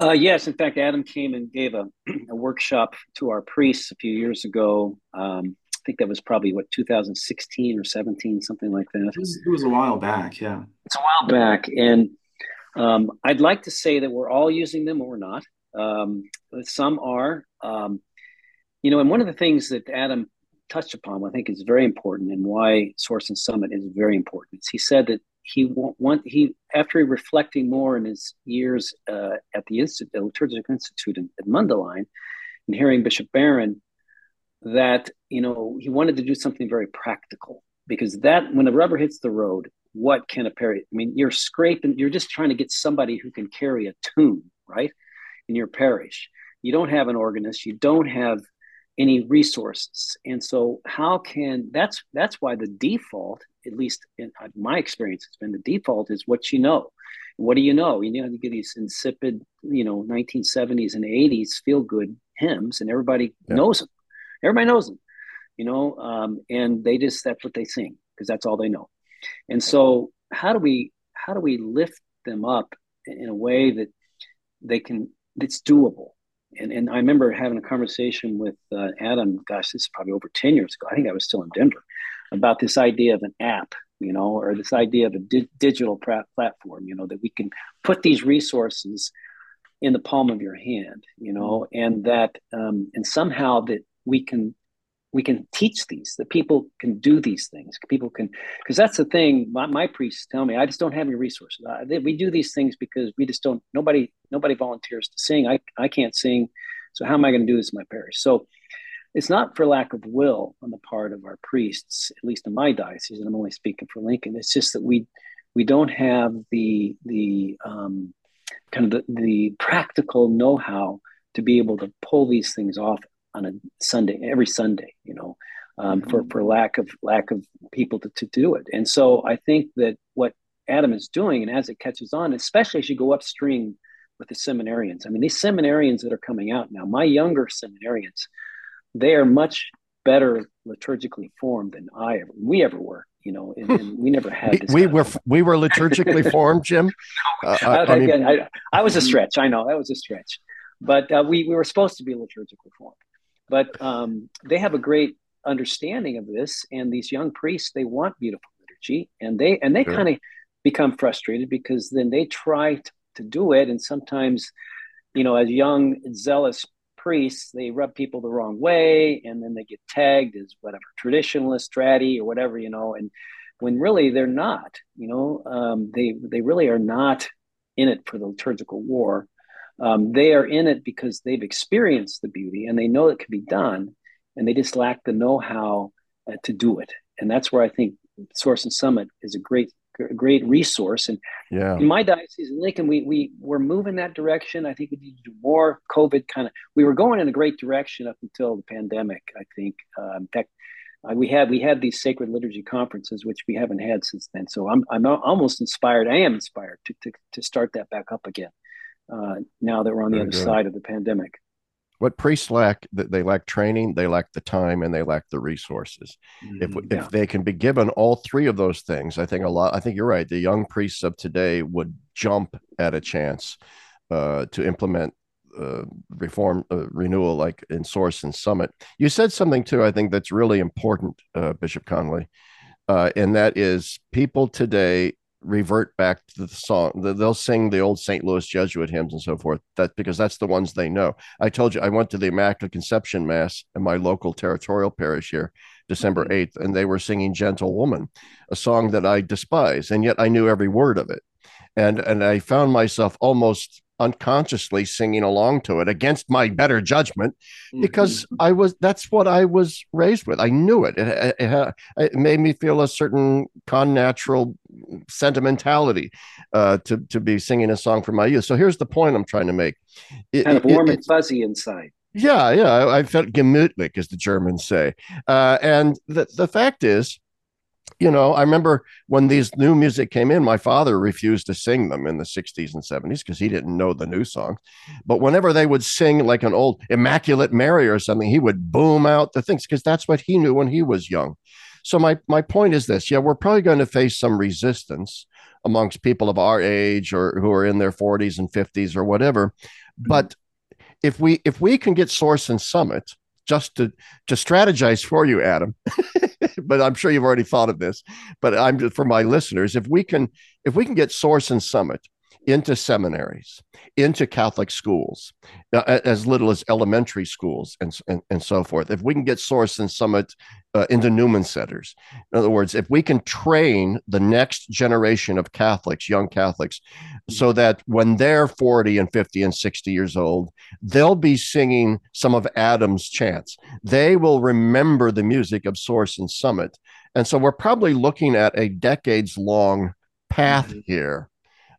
Uh, yes, in fact, Adam came and gave a, a, workshop to our priests a few years ago. Um, I think that was probably what 2016 or 17, something like that. It was, it was a while back, yeah. It's a while back, and um, I'd like to say that we're all using them, or we're not. Um, some are, um, you know, and one of the things that Adam touched upon, I think, is very important, and why Source and Summit is very important. Is he said that he want he after reflecting more in his years uh, at the Institute, the Liturgical Institute in, at Mundelein, and hearing Bishop Barron, that you know he wanted to do something very practical because that when the rubber hits the road, what can a parish? I mean, you're scraping, you're just trying to get somebody who can carry a tune, right, in your parish. You don't have an organist, you don't have any resources, and so how can that's that's why the default at least in my experience, it's been the default is what you know. what do you know? You know, you get these insipid, you know, 1970s and 80s feel good hymns, and everybody yeah. knows them. Everybody knows them, you know, um, and they just that's what they sing because that's all they know. And so, how do we how do we lift them up in a way that they can that's doable? And and I remember having a conversation with uh, Adam. Gosh, this is probably over ten years ago. I think I was still in Denver about this idea of an app you know, or this idea of a di- digital pra- platform, you know, that we can put these resources in the palm of your hand, you know, and that um, and somehow that we can we can teach these that people can do these things people can because that's the thing my, my priests tell me i just don't have any resources. Uh, they, we do these things because we just don't nobody nobody volunteers to sing. I i can't sing so how am i going to do this in my parish? So it's not for lack of will on the part of our priests, at least in my diocese, and I'm only speaking for Lincoln. It's just that we we don't have the the um, kind of the, the practical know-how to be able to pull these things off on a Sunday, every Sunday, you know, um, mm-hmm. for for lack of lack of people to, to do it. And so I think that what Adam is doing, and as it catches on, especially as you go upstream with the seminarians. I mean, these seminarians that are coming out now, my younger seminarians they are much better liturgically formed than I ever we ever were. You know, and, and we never had. we, we were we were liturgically [laughs] formed, Jim. Uh, I, I, mean, I, I, was a stretch. I know that was a stretch, but uh, we we were supposed to be liturgically formed. But um, they have a great understanding of this, and these young priests they want beautiful liturgy, and they and they sure. kind of become frustrated because then they try to, to do it, and sometimes, you know, as young zealous priests, they rub people the wrong way, and then they get tagged as whatever traditionalist, stratty, or whatever, you know. And when really they're not, you know, um, they they really are not in it for the liturgical war. Um, they are in it because they've experienced the beauty and they know it can be done, and they just lack the know-how uh, to do it. And that's where I think Source and Summit is a great a great resource. And yeah. in my diocese in Lincoln, we we were moving that direction. I think we need to do more. COVID kind of we were going in a great direction up until the pandemic. I think. Uh, in fact, uh, we had we had these sacred liturgy conferences, which we haven't had since then. So I'm I'm almost inspired. I am inspired to to, to start that back up again. Uh, now that we're on the Very other good. side of the pandemic what priests lack that they lack training they lack the time and they lack the resources mm, if yeah. if they can be given all three of those things i think a lot i think you're right the young priests of today would jump at a chance uh, to implement uh, reform uh, renewal like in source and summit you said something too i think that's really important uh, bishop conley uh, and that is people today revert back to the song. They'll sing the old St. Louis Jesuit hymns and so forth. That because that's the ones they know. I told you I went to the Immaculate Conception Mass in my local territorial parish here, December mm-hmm. eighth, and they were singing "Gentle Woman," a song that I despise, and yet I knew every word of it, and and I found myself almost unconsciously singing along to it against my better judgment because mm-hmm. I was that's what I was raised with. I knew it. It, it, it made me feel a certain connatural sentimentality uh, to to be singing a song from my youth. So here's the point I'm trying to make. It, kind of warm and fuzzy inside. Yeah, yeah. I, I felt gemütlich, as the Germans say. Uh, and the the fact is you know, I remember when these new music came in, my father refused to sing them in the 60s and 70s because he didn't know the new songs. But whenever they would sing like an old Immaculate Mary or something, he would boom out the things because that's what he knew when he was young. So my my point is this: yeah, we're probably going to face some resistance amongst people of our age or who are in their 40s and 50s or whatever. Mm-hmm. But if we if we can get Source and Summit just to to strategize for you, Adam. [laughs] but I'm sure you've already thought of this. But I'm for my listeners, if we can if we can get Source and Summit into seminaries, into Catholic schools, uh, as little as elementary schools, and, and, and so forth. If we can get Source and Summit uh, into Newman centers, in other words, if we can train the next generation of Catholics, young Catholics, so that when they're 40 and 50 and 60 years old, they'll be singing some of Adam's chants. They will remember the music of Source and Summit. And so we're probably looking at a decades long path mm-hmm. here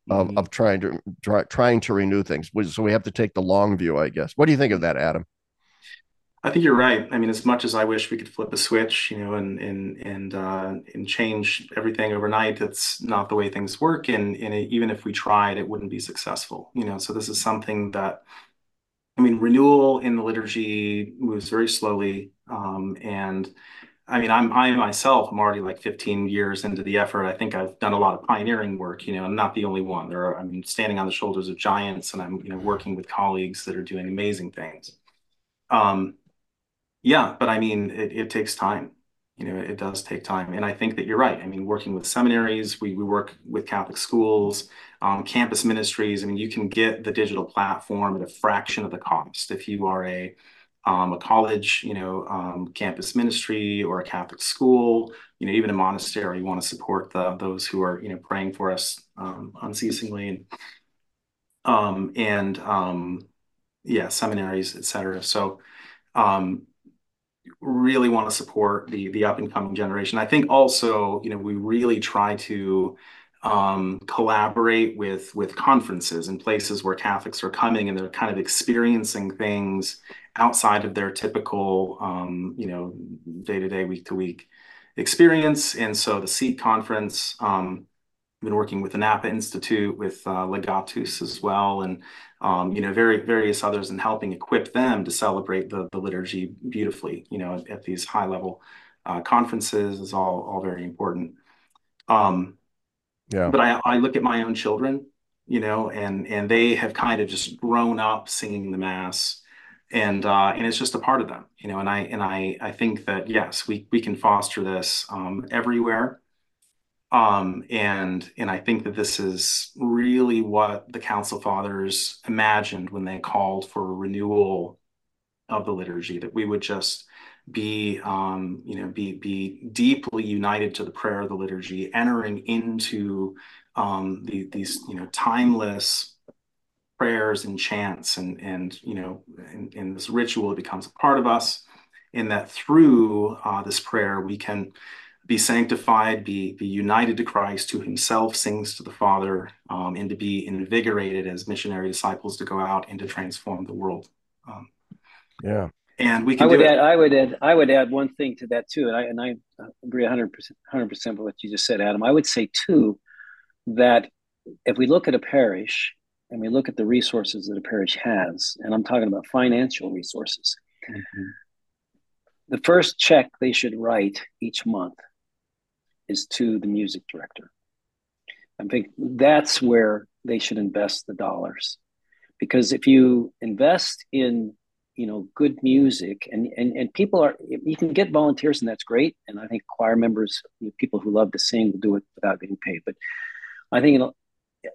of, mm-hmm. of trying to try, trying to renew things. So we have to take the long view, I guess. What do you think of that, Adam? I think you're right. I mean, as much as I wish we could flip a switch, you know, and and and uh, and change everything overnight, that's not the way things work. And and it, even if we tried, it wouldn't be successful. You know, so this is something that, I mean, renewal in the liturgy moves very slowly, um, and I mean, I'm I myself am already like 15 years into the effort. I think I've done a lot of pioneering work. You know, I'm not the only one. There are I'm standing on the shoulders of giants, and I'm you know working with colleagues that are doing amazing things. Um, yeah, but I mean, it, it takes time. You know, it does take time. And I think that you're right. I mean, working with seminaries, we, we work with Catholic schools, um, campus ministries. I mean, you can get the digital platform at a fraction of the cost if you are a um, a college, you know, um, campus ministry or a Catholic school, you know, even a monastery, you want to support the, those who are, you know, praying for us um, unceasingly. And, um, and um, yeah, seminaries, etc. So um, really want to support the the up and coming generation. I think also, you know, we really try to um, collaborate with with conferences and places where Catholics are coming and they're kind of experiencing things outside of their typical, um, you know, day to day, week to week experience. And so the SEEK conference, um, I've been working with the Napa Institute, with uh, Legatus as well, and um, you know, very various others, and helping equip them to celebrate the the liturgy beautifully. You know, at, at these high level uh, conferences is all all very important. Um, yeah. But I I look at my own children, you know, and and they have kind of just grown up singing the mass, and uh, and it's just a part of them, you know. And I and I I think that yes, we we can foster this um, everywhere um, and and I think that this is really what the Council Fathers imagined when they called for a renewal of the liturgy, that we would just be um, you know be be deeply united to the prayer of the liturgy, entering into um, the, these you know timeless prayers and chants, and and you know in, in this ritual it becomes a part of us, In that through uh, this prayer we can be sanctified, be, be united to Christ, who himself sings to the Father, um, and to be invigorated as missionary disciples to go out and to transform the world. Um, yeah. And we can I would add, I would add, I would add one thing to that too. And I, and I agree 100%, 100% with what you just said, Adam. I would say too, that if we look at a parish and we look at the resources that a parish has, and I'm talking about financial resources, mm-hmm. the first check they should write each month is to the music director. I think that's where they should invest the dollars. Because if you invest in you know good music and, and and people are you can get volunteers and that's great and i think choir members people who love to sing will do it without getting paid but i think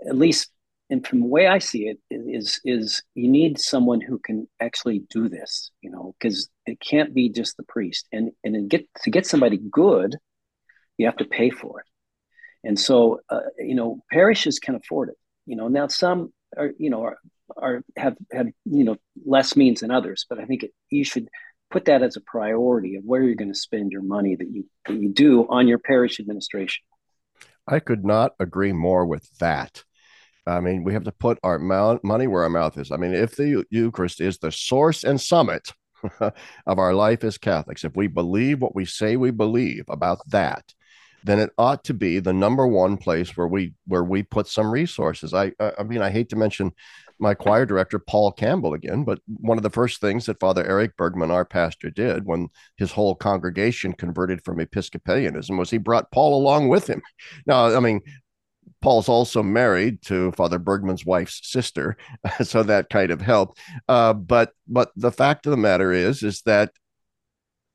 at least and from the way i see it is is you need someone who can actually do this you know because it can't be just the priest and and get to get somebody good you have to pay for it. And so, uh, you know, parishes can afford it. You know, now some are, you know, are, are have have you know less means than others, but I think it, you should put that as a priority of where you're going to spend your money that you that you do on your parish administration. I could not agree more with that. I mean, we have to put our mouth, money where our mouth is. I mean, if the Eucharist is the source and summit [laughs] of our life as Catholics, if we believe what we say we believe about that, then it ought to be the number one place where we where we put some resources. I I mean I hate to mention my choir director Paul Campbell again, but one of the first things that Father Eric Bergman, our pastor, did when his whole congregation converted from Episcopalianism was he brought Paul along with him. Now, I mean, Paul's also married to Father Bergman's wife's sister, [laughs] so that kind of helped. Uh, but but the fact of the matter is is that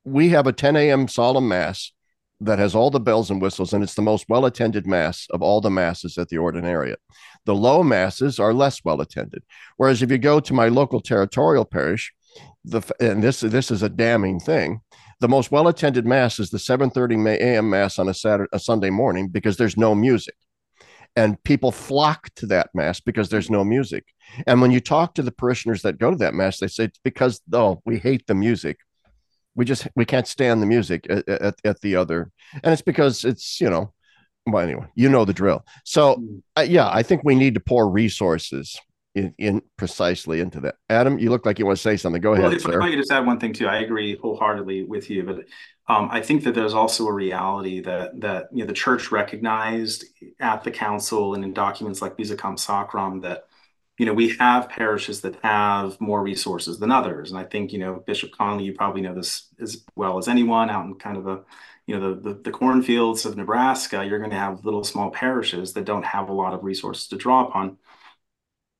we have a 10 a.m. solemn mass that has all the bells and whistles, and it's the most well attended mass of all the masses at the ordinariate. The low masses are less well attended. Whereas if you go to my local territorial parish, the and this this is a damning thing. The most well attended mass is the 7:30 a.m. mass on a Saturday, a Sunday morning because there's no music, and people flock to that mass because there's no music. And when you talk to the parishioners that go to that mass, they say it's because oh we hate the music we just we can't stand the music at, at, at the other and it's because it's you know well anyway you know the drill so uh, yeah i think we need to pour resources in, in precisely into that. Adam, you look like you want to say something. Go well, ahead, if, sir. If I could just add one thing too, I agree wholeheartedly with you, but um, I think that there's also a reality that that you know the church recognized at the council and in documents like Musicam Sacram that you know we have parishes that have more resources than others, and I think you know Bishop Conley, you probably know this as well as anyone out in kind of the you know the, the, the cornfields of Nebraska. You're going to have little small parishes that don't have a lot of resources to draw upon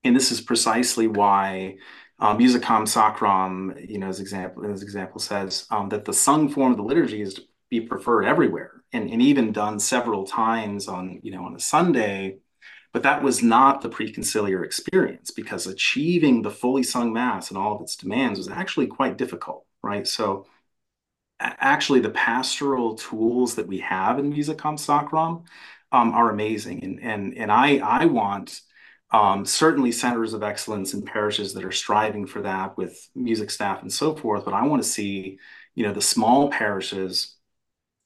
and this is precisely why um, Musicam Sacram, you know, as example as example says um, that the sung form of the liturgy is to be preferred everywhere, and, and even done several times on you know on a Sunday. But that was not the preconciliar experience because achieving the fully sung mass and all of its demands was actually quite difficult, right? So actually the pastoral tools that we have in Musicam Sacram um, are amazing. And, and, and I, I want um, certainly centers of excellence in parishes that are striving for that with music staff and so forth. But I want to see, you know, the small parishes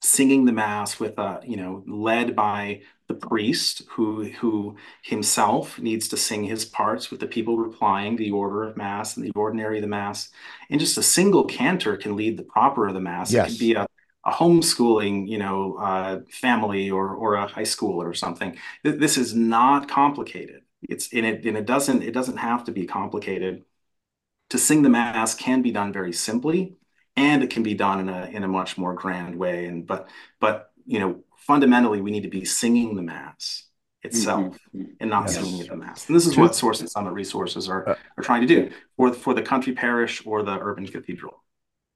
singing the mass with a, you know, led by the priest who who himself needs to sing his parts with the people replying the order of mass and the ordinary of the mass and just a single cantor can lead the proper of the mass yes. it could be a, a homeschooling you know uh, family or or a high school or something this is not complicated it's in it and it doesn't it doesn't have to be complicated. To sing the mass can be done very simply, and it can be done in a in a much more grand way. And but but you know fundamentally we need to be singing the mass itself mm-hmm. and not yes. singing the mass. And this is what Source and Summit resources are uh, are trying to do for for the country parish or the urban cathedral.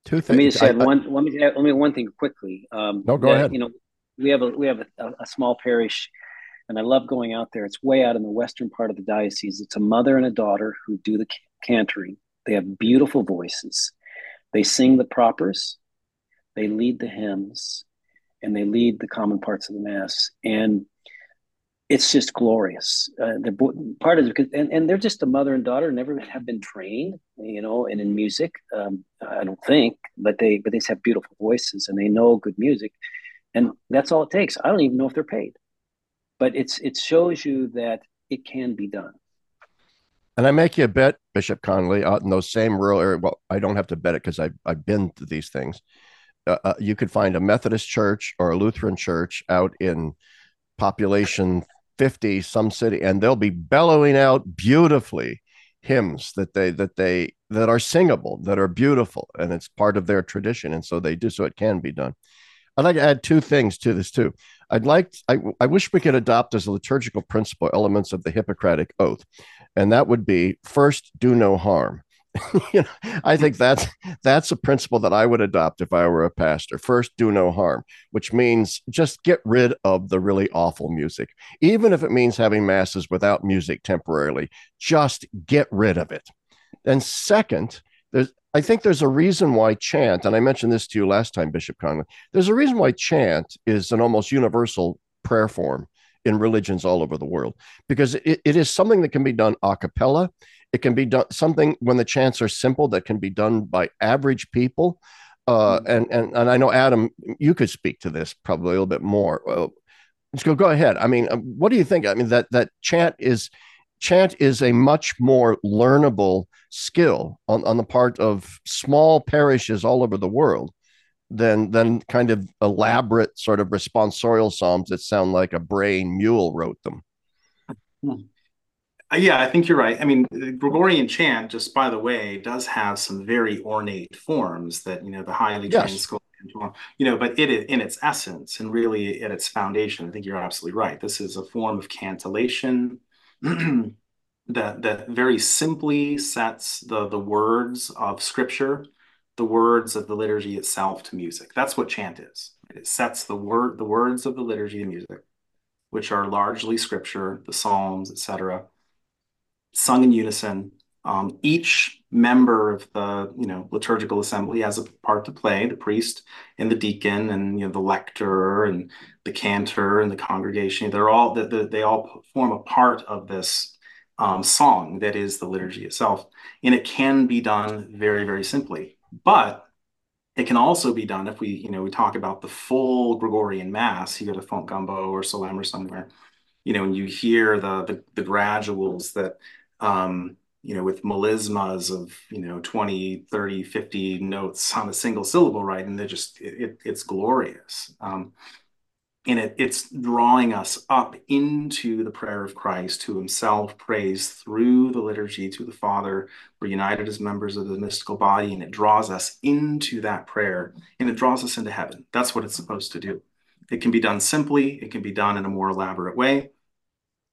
Two things. Let me just add I, one. Let me add, let me one thing quickly. Um, no, go that, ahead. You know, we have a we have a, a small parish and I love going out there. It's way out in the western part of the diocese. It's a mother and a daughter who do the cantoring. They have beautiful voices. They sing the propers, they lead the hymns, and they lead the common parts of the mass. And it's just glorious. Uh, the part is because, and, and they're just a mother and daughter, never have been trained, you know, and in music, um, I don't think, but they, but they have beautiful voices and they know good music, and that's all it takes. I don't even know if they're paid but it's it shows you that it can be done. And I make you a bet, Bishop Conley, out in those same rural areas. Well, I don't have to bet it because I've, I've been to these things. Uh, uh, you could find a Methodist church or a Lutheran church out in population 50, some city, and they'll be bellowing out beautifully hymns that they that they that are singable, that are beautiful, and it's part of their tradition. And so they do so it can be done. I'd like to add two things to this too. I'd like I, I wish we could adopt as a liturgical principle elements of the Hippocratic oath, and that would be first do no harm. [laughs] you know, I think that's that's a principle that I would adopt if I were a pastor. First, do no harm, which means just get rid of the really awful music, even if it means having masses without music temporarily. Just get rid of it. And second, there's I think there's a reason why chant, and I mentioned this to you last time, Bishop Conley. There's a reason why chant is an almost universal prayer form in religions all over the world because it, it is something that can be done a cappella. It can be done something when the chants are simple that can be done by average people. Uh, mm-hmm. and and and I know Adam, you could speak to this probably a little bit more. Well, let's go. Go ahead. I mean, um, what do you think? I mean that that chant is chant is a much more learnable skill on, on the part of small parishes all over the world than than kind of elaborate sort of responsorial psalms that sound like a brain mule wrote them. Hmm. Yeah, I think you're right. I mean, Gregorian chant, just by the way, does have some very ornate forms that you know the highly trained yes. school, you know, but it in its essence and really at its foundation, I think you're absolutely right. This is a form of cantillation [clears throat] that that very simply sets the the words of scripture the words of the liturgy itself to music that's what chant is it sets the word the words of the liturgy to music which are largely scripture the psalms etc sung in unison. Um, each member of the you know liturgical assembly has a part to play the priest and the deacon and you know the lector and the cantor and the congregation. They're all the, the, they all form a part of this um, song that is the liturgy itself. And it can be done very very simply but it can also be done if we you know we talk about the full gregorian mass. You go to Fontgombault or Solesmes or somewhere you know and you hear the the, the graduals that you know, with melismas of, you know, 20, 30, 50 notes on a single syllable, right? And they're just, it, it's glorious. Um, and it, it's drawing us up into the prayer of Christ, who himself prays through the liturgy to the Father. We're united as members of the mystical body, and it draws us into that prayer and it draws us into heaven. That's what it's supposed to do. It can be done simply, it can be done in a more elaborate way.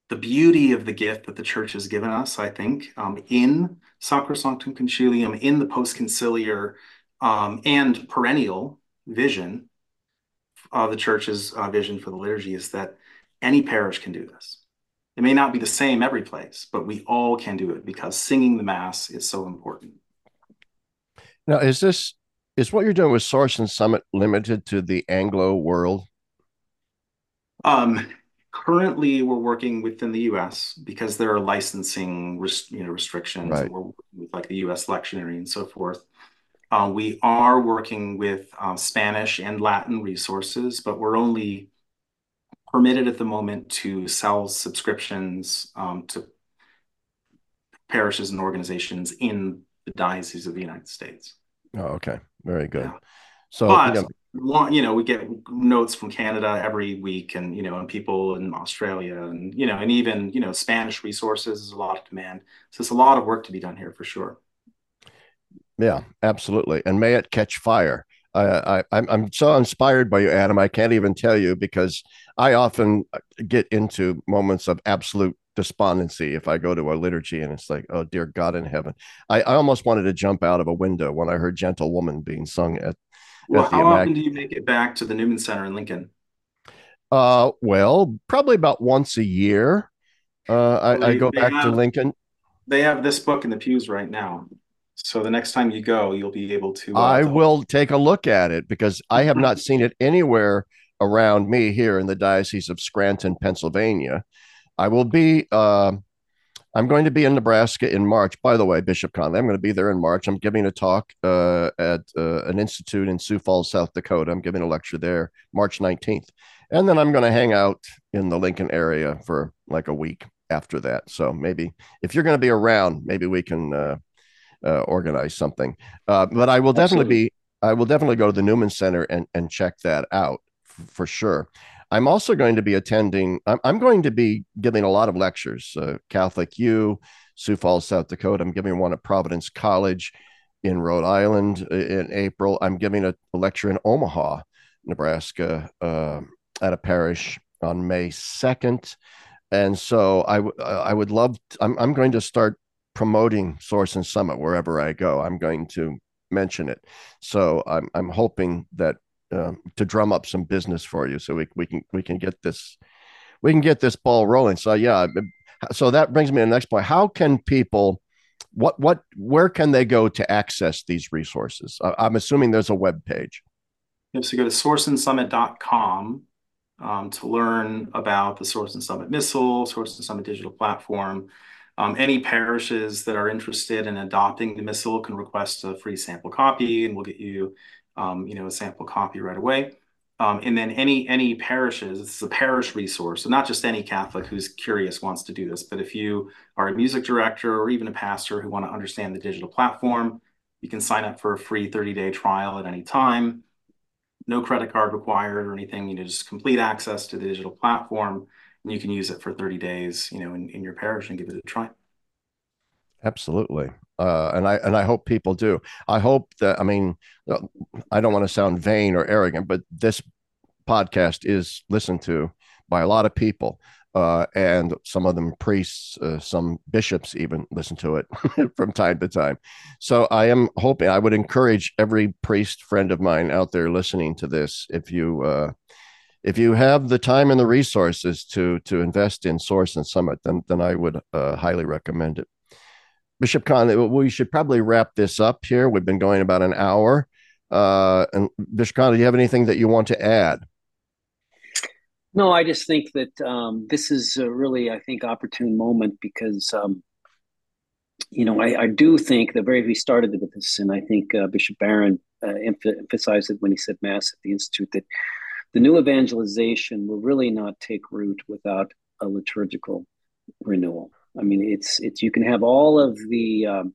The beauty of the gift that the church has given us, I think, um, in Sacrosanctum Concilium, in the post conciliar um, and perennial vision of the church's uh, vision for the liturgy is that any parish can do this. It may not be the same every place, but we all can do it because singing the mass is so important. Now, is this is what you're doing with Source and Summit limited to the Anglo world? Um, currently, we're working within the U.S. because there are licensing, you know, restrictions. Right. We're with like the U.S. lectionary and so forth. Uh, we are working with uh, Spanish and Latin resources, but we're only permitted at the moment to sell subscriptions um, to parishes and organizations in the diocese of the United States. Oh, okay. Very good. Yeah. So, but, you know, you know, we get notes from Canada every week and, you know, and people in Australia and, you know, and even, you know, Spanish resources is a lot of demand. So it's a lot of work to be done here for sure. Yeah, absolutely. And may it catch fire. I, I, I'm so inspired by you, Adam. I can't even tell you because I often get into moments of absolute despondency if I go to a liturgy and it's like, oh dear God in heaven. I, I almost wanted to jump out of a window when I heard "Gentle Woman" being sung at. Well, how often do you make it back to the Newman Center in Lincoln? Uh, well, probably about once a year. Uh, I, well, I go back have, to Lincoln. They have this book in the pews right now. So the next time you go, you'll be able to. Uh, I will take a look at it because I have not seen it anywhere around me here in the Diocese of Scranton, Pennsylvania. I will be. Uh, I'm going to be in Nebraska in March. By the way, Bishop Conley, I'm going to be there in March. I'm giving a talk uh, at uh, an institute in Sioux Falls, South Dakota. I'm giving a lecture there March 19th, and then I'm going to hang out in the Lincoln area for like a week after that. So maybe if you're going to be around, maybe we can uh, uh, organize something. Uh, but I will definitely Absolutely. be. I will definitely go to the Newman Center and and check that out f- for sure. I'm also going to be attending. I'm, going to be giving a lot of lectures. Uh, Catholic U, Sioux Falls, South Dakota. I'm giving one at Providence College in Rhode Island uh, in April. I'm giving a, a lecture in Omaha, Nebraska, uh, at a parish on May 2nd. And so I, I would love, to, I'm, I'm going to start promoting Source and Summit wherever I go. I'm going to mention it. So I'm I'm hoping that uh, to drum up some business for you, so we we can we can get this we can get this ball rolling. So yeah, so that brings me to the next point. How can people what what where can they go to access these resources? I'm assuming there's a web page. Yep, so go to sourceandsummit.com um, to learn about the Source and Summit Missal, Source and Summit digital platform. Um, any parishes that are interested in adopting the missal can request a free sample copy, and we'll get you, um, you know, a sample copy right away. Um, and then any any parishes, this is a parish resource, so not just any Catholic who's curious wants to do this, but if you are a music director or even a pastor who want to understand the digital platform, you can sign up for a free 30-day trial at any time. No credit card required or anything. You know, just complete access to the digital platform and you can use it for 30 days, you know, in, in your parish and give it a try. Absolutely. Uh, and I and I hope people do. I hope that I mean I don't want to sound vain or arrogant, but this podcast is listened to by a lot of people, uh, and some of them priests, uh, some bishops even listen to it [laughs] from time to time. So I am hoping I would encourage every priest friend of mine out there listening to this. If you uh, if you have the time and the resources to to invest in Source and Summit, then then I would uh, highly recommend it. Bishop Conley, we should probably wrap this up here. We've been going about an hour. Uh, and Bishop Conley, do you have anything that you want to add? No, I just think that um, this is a really, I think, opportune moment because, um, you know, I, I, do think the very we started with this, and I think uh, Bishop Barron uh, emphasized it when he said Mass at the Institute that the new evangelization will really not take root without a liturgical renewal. I mean, it's it's you can have all of the um,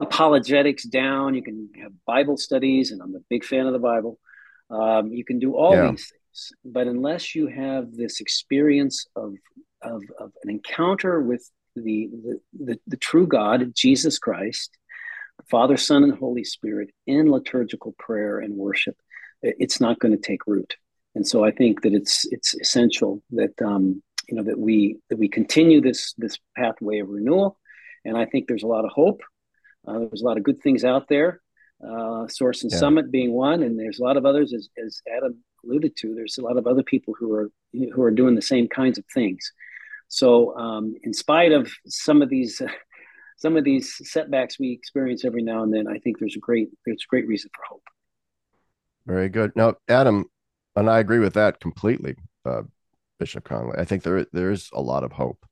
apologetics down. You can have Bible studies, and I'm a big fan of the Bible. Um, you can do all yeah. these things, but unless you have this experience of of, of an encounter with the, the the, the true God, Jesus Christ, Father, Son, and Holy Spirit in liturgical prayer and worship, it's not going to take root. And so I think that it's it's essential that um, you know that we that we continue this this pathway of renewal. And I think there's a lot of hope. Uh, there's a lot of good things out there. Uh, Source and yeah. Summit being one, and there's a lot of others, as, as Adam alluded to. There's a lot of other people who are who are doing the same kinds of things. So, um, in spite of some of these [laughs] some of these setbacks we experience every now and then, I think there's a great there's a great reason for hope. Very good. Now, Adam, and I agree with that completely, uh, Bishop Conley. I think there there is a lot of hope.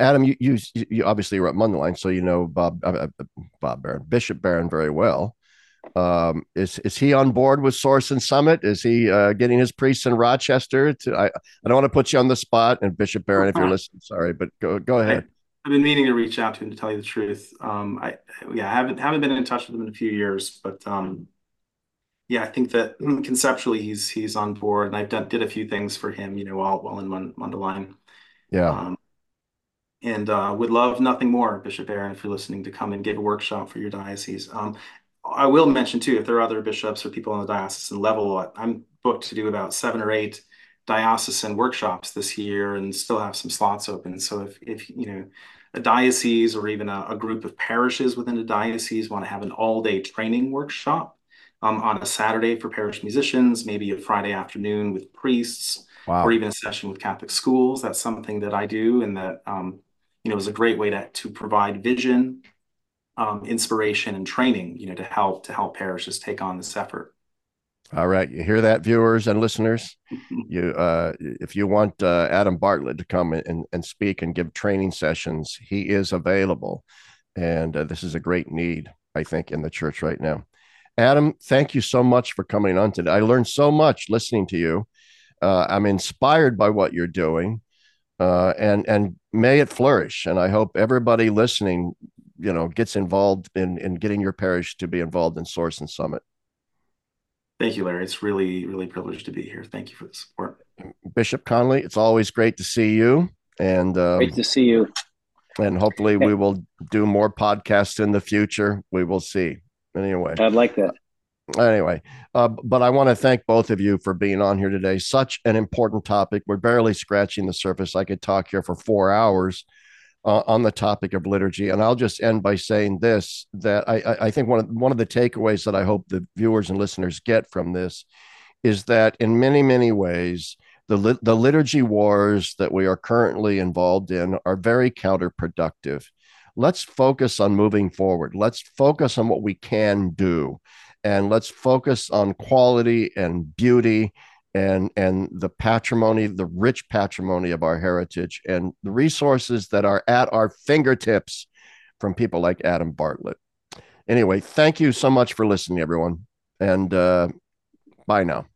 Adam, you you, you obviously were at Mundelein, so you know Bob uh, uh, Bob Barron, Bishop Barron very well. Um, is is he on board with Source and Summit? Is he uh, getting his priests in Rochester? To I, I don't want to put you on the spot, and Bishop Barron, if you're listening, sorry, but go go ahead. I've been meaning to reach out to him to tell you the truth. Um, I yeah, I haven't haven't been in touch with him in a few years, but um, yeah, I think that [clears throat] conceptually he's he's on board, and I've done did a few things for him, you know, while while in Mundelein. Yeah. Um, and uh, would love nothing more, Bishop Barron, if you're listening, to come and give a workshop for your diocese. Um, I will mention too, if there are other bishops or people on the diocesan level, I'm booked to do about seven or eight diocesan workshops this year, and still have some slots open. So if if you know a diocese or even a, a group of parishes within a diocese want to have an all-day training workshop um, on a Saturday for parish musicians, maybe a Friday afternoon with priests, wow. or even a session with Catholic schools. That's something that I do, and that um, you know is a great way to to provide vision, um, inspiration, and training. You know, to help to help parishes take on this effort. All right, you hear that, viewers and listeners. [laughs] you, uh, if you want uh, Adam Bartlett to come and, and speak and give training sessions, he is available, and uh, this is a great need, I think, in the church right now. Adam, thank you so much for coming on today. I learned so much listening to you. Uh, I'm inspired by what you're doing, uh, and and may it flourish. And I hope everybody listening, you know, gets involved in in getting your parish to be involved in Source and Summit. Thank you, Larry. It's really really privileged to be here. Thank you for the support, Bishop Conley. It's always great to see you. And um, great to see you. And hopefully, we will do more podcasts in the future. We will see. Anyway, I'd like that. Anyway, uh, but I want to thank both of you for being on here today. Such an important topic. We're barely scratching the surface. I could talk here for four hours uh, on the topic of liturgy, and I'll just end by saying this: that I, I think one of one of the takeaways that I hope the viewers and listeners get from this is that in many many ways the the liturgy wars that we are currently involved in are very counterproductive let's focus on moving forward. Let's focus on what we can do. And let's focus on quality and beauty and, and the patrimony, the rich patrimony of our heritage and the resources that are at our fingertips from people like Adam Bartlett. Anyway, thank you so much for listening, everyone. And uh, bye now.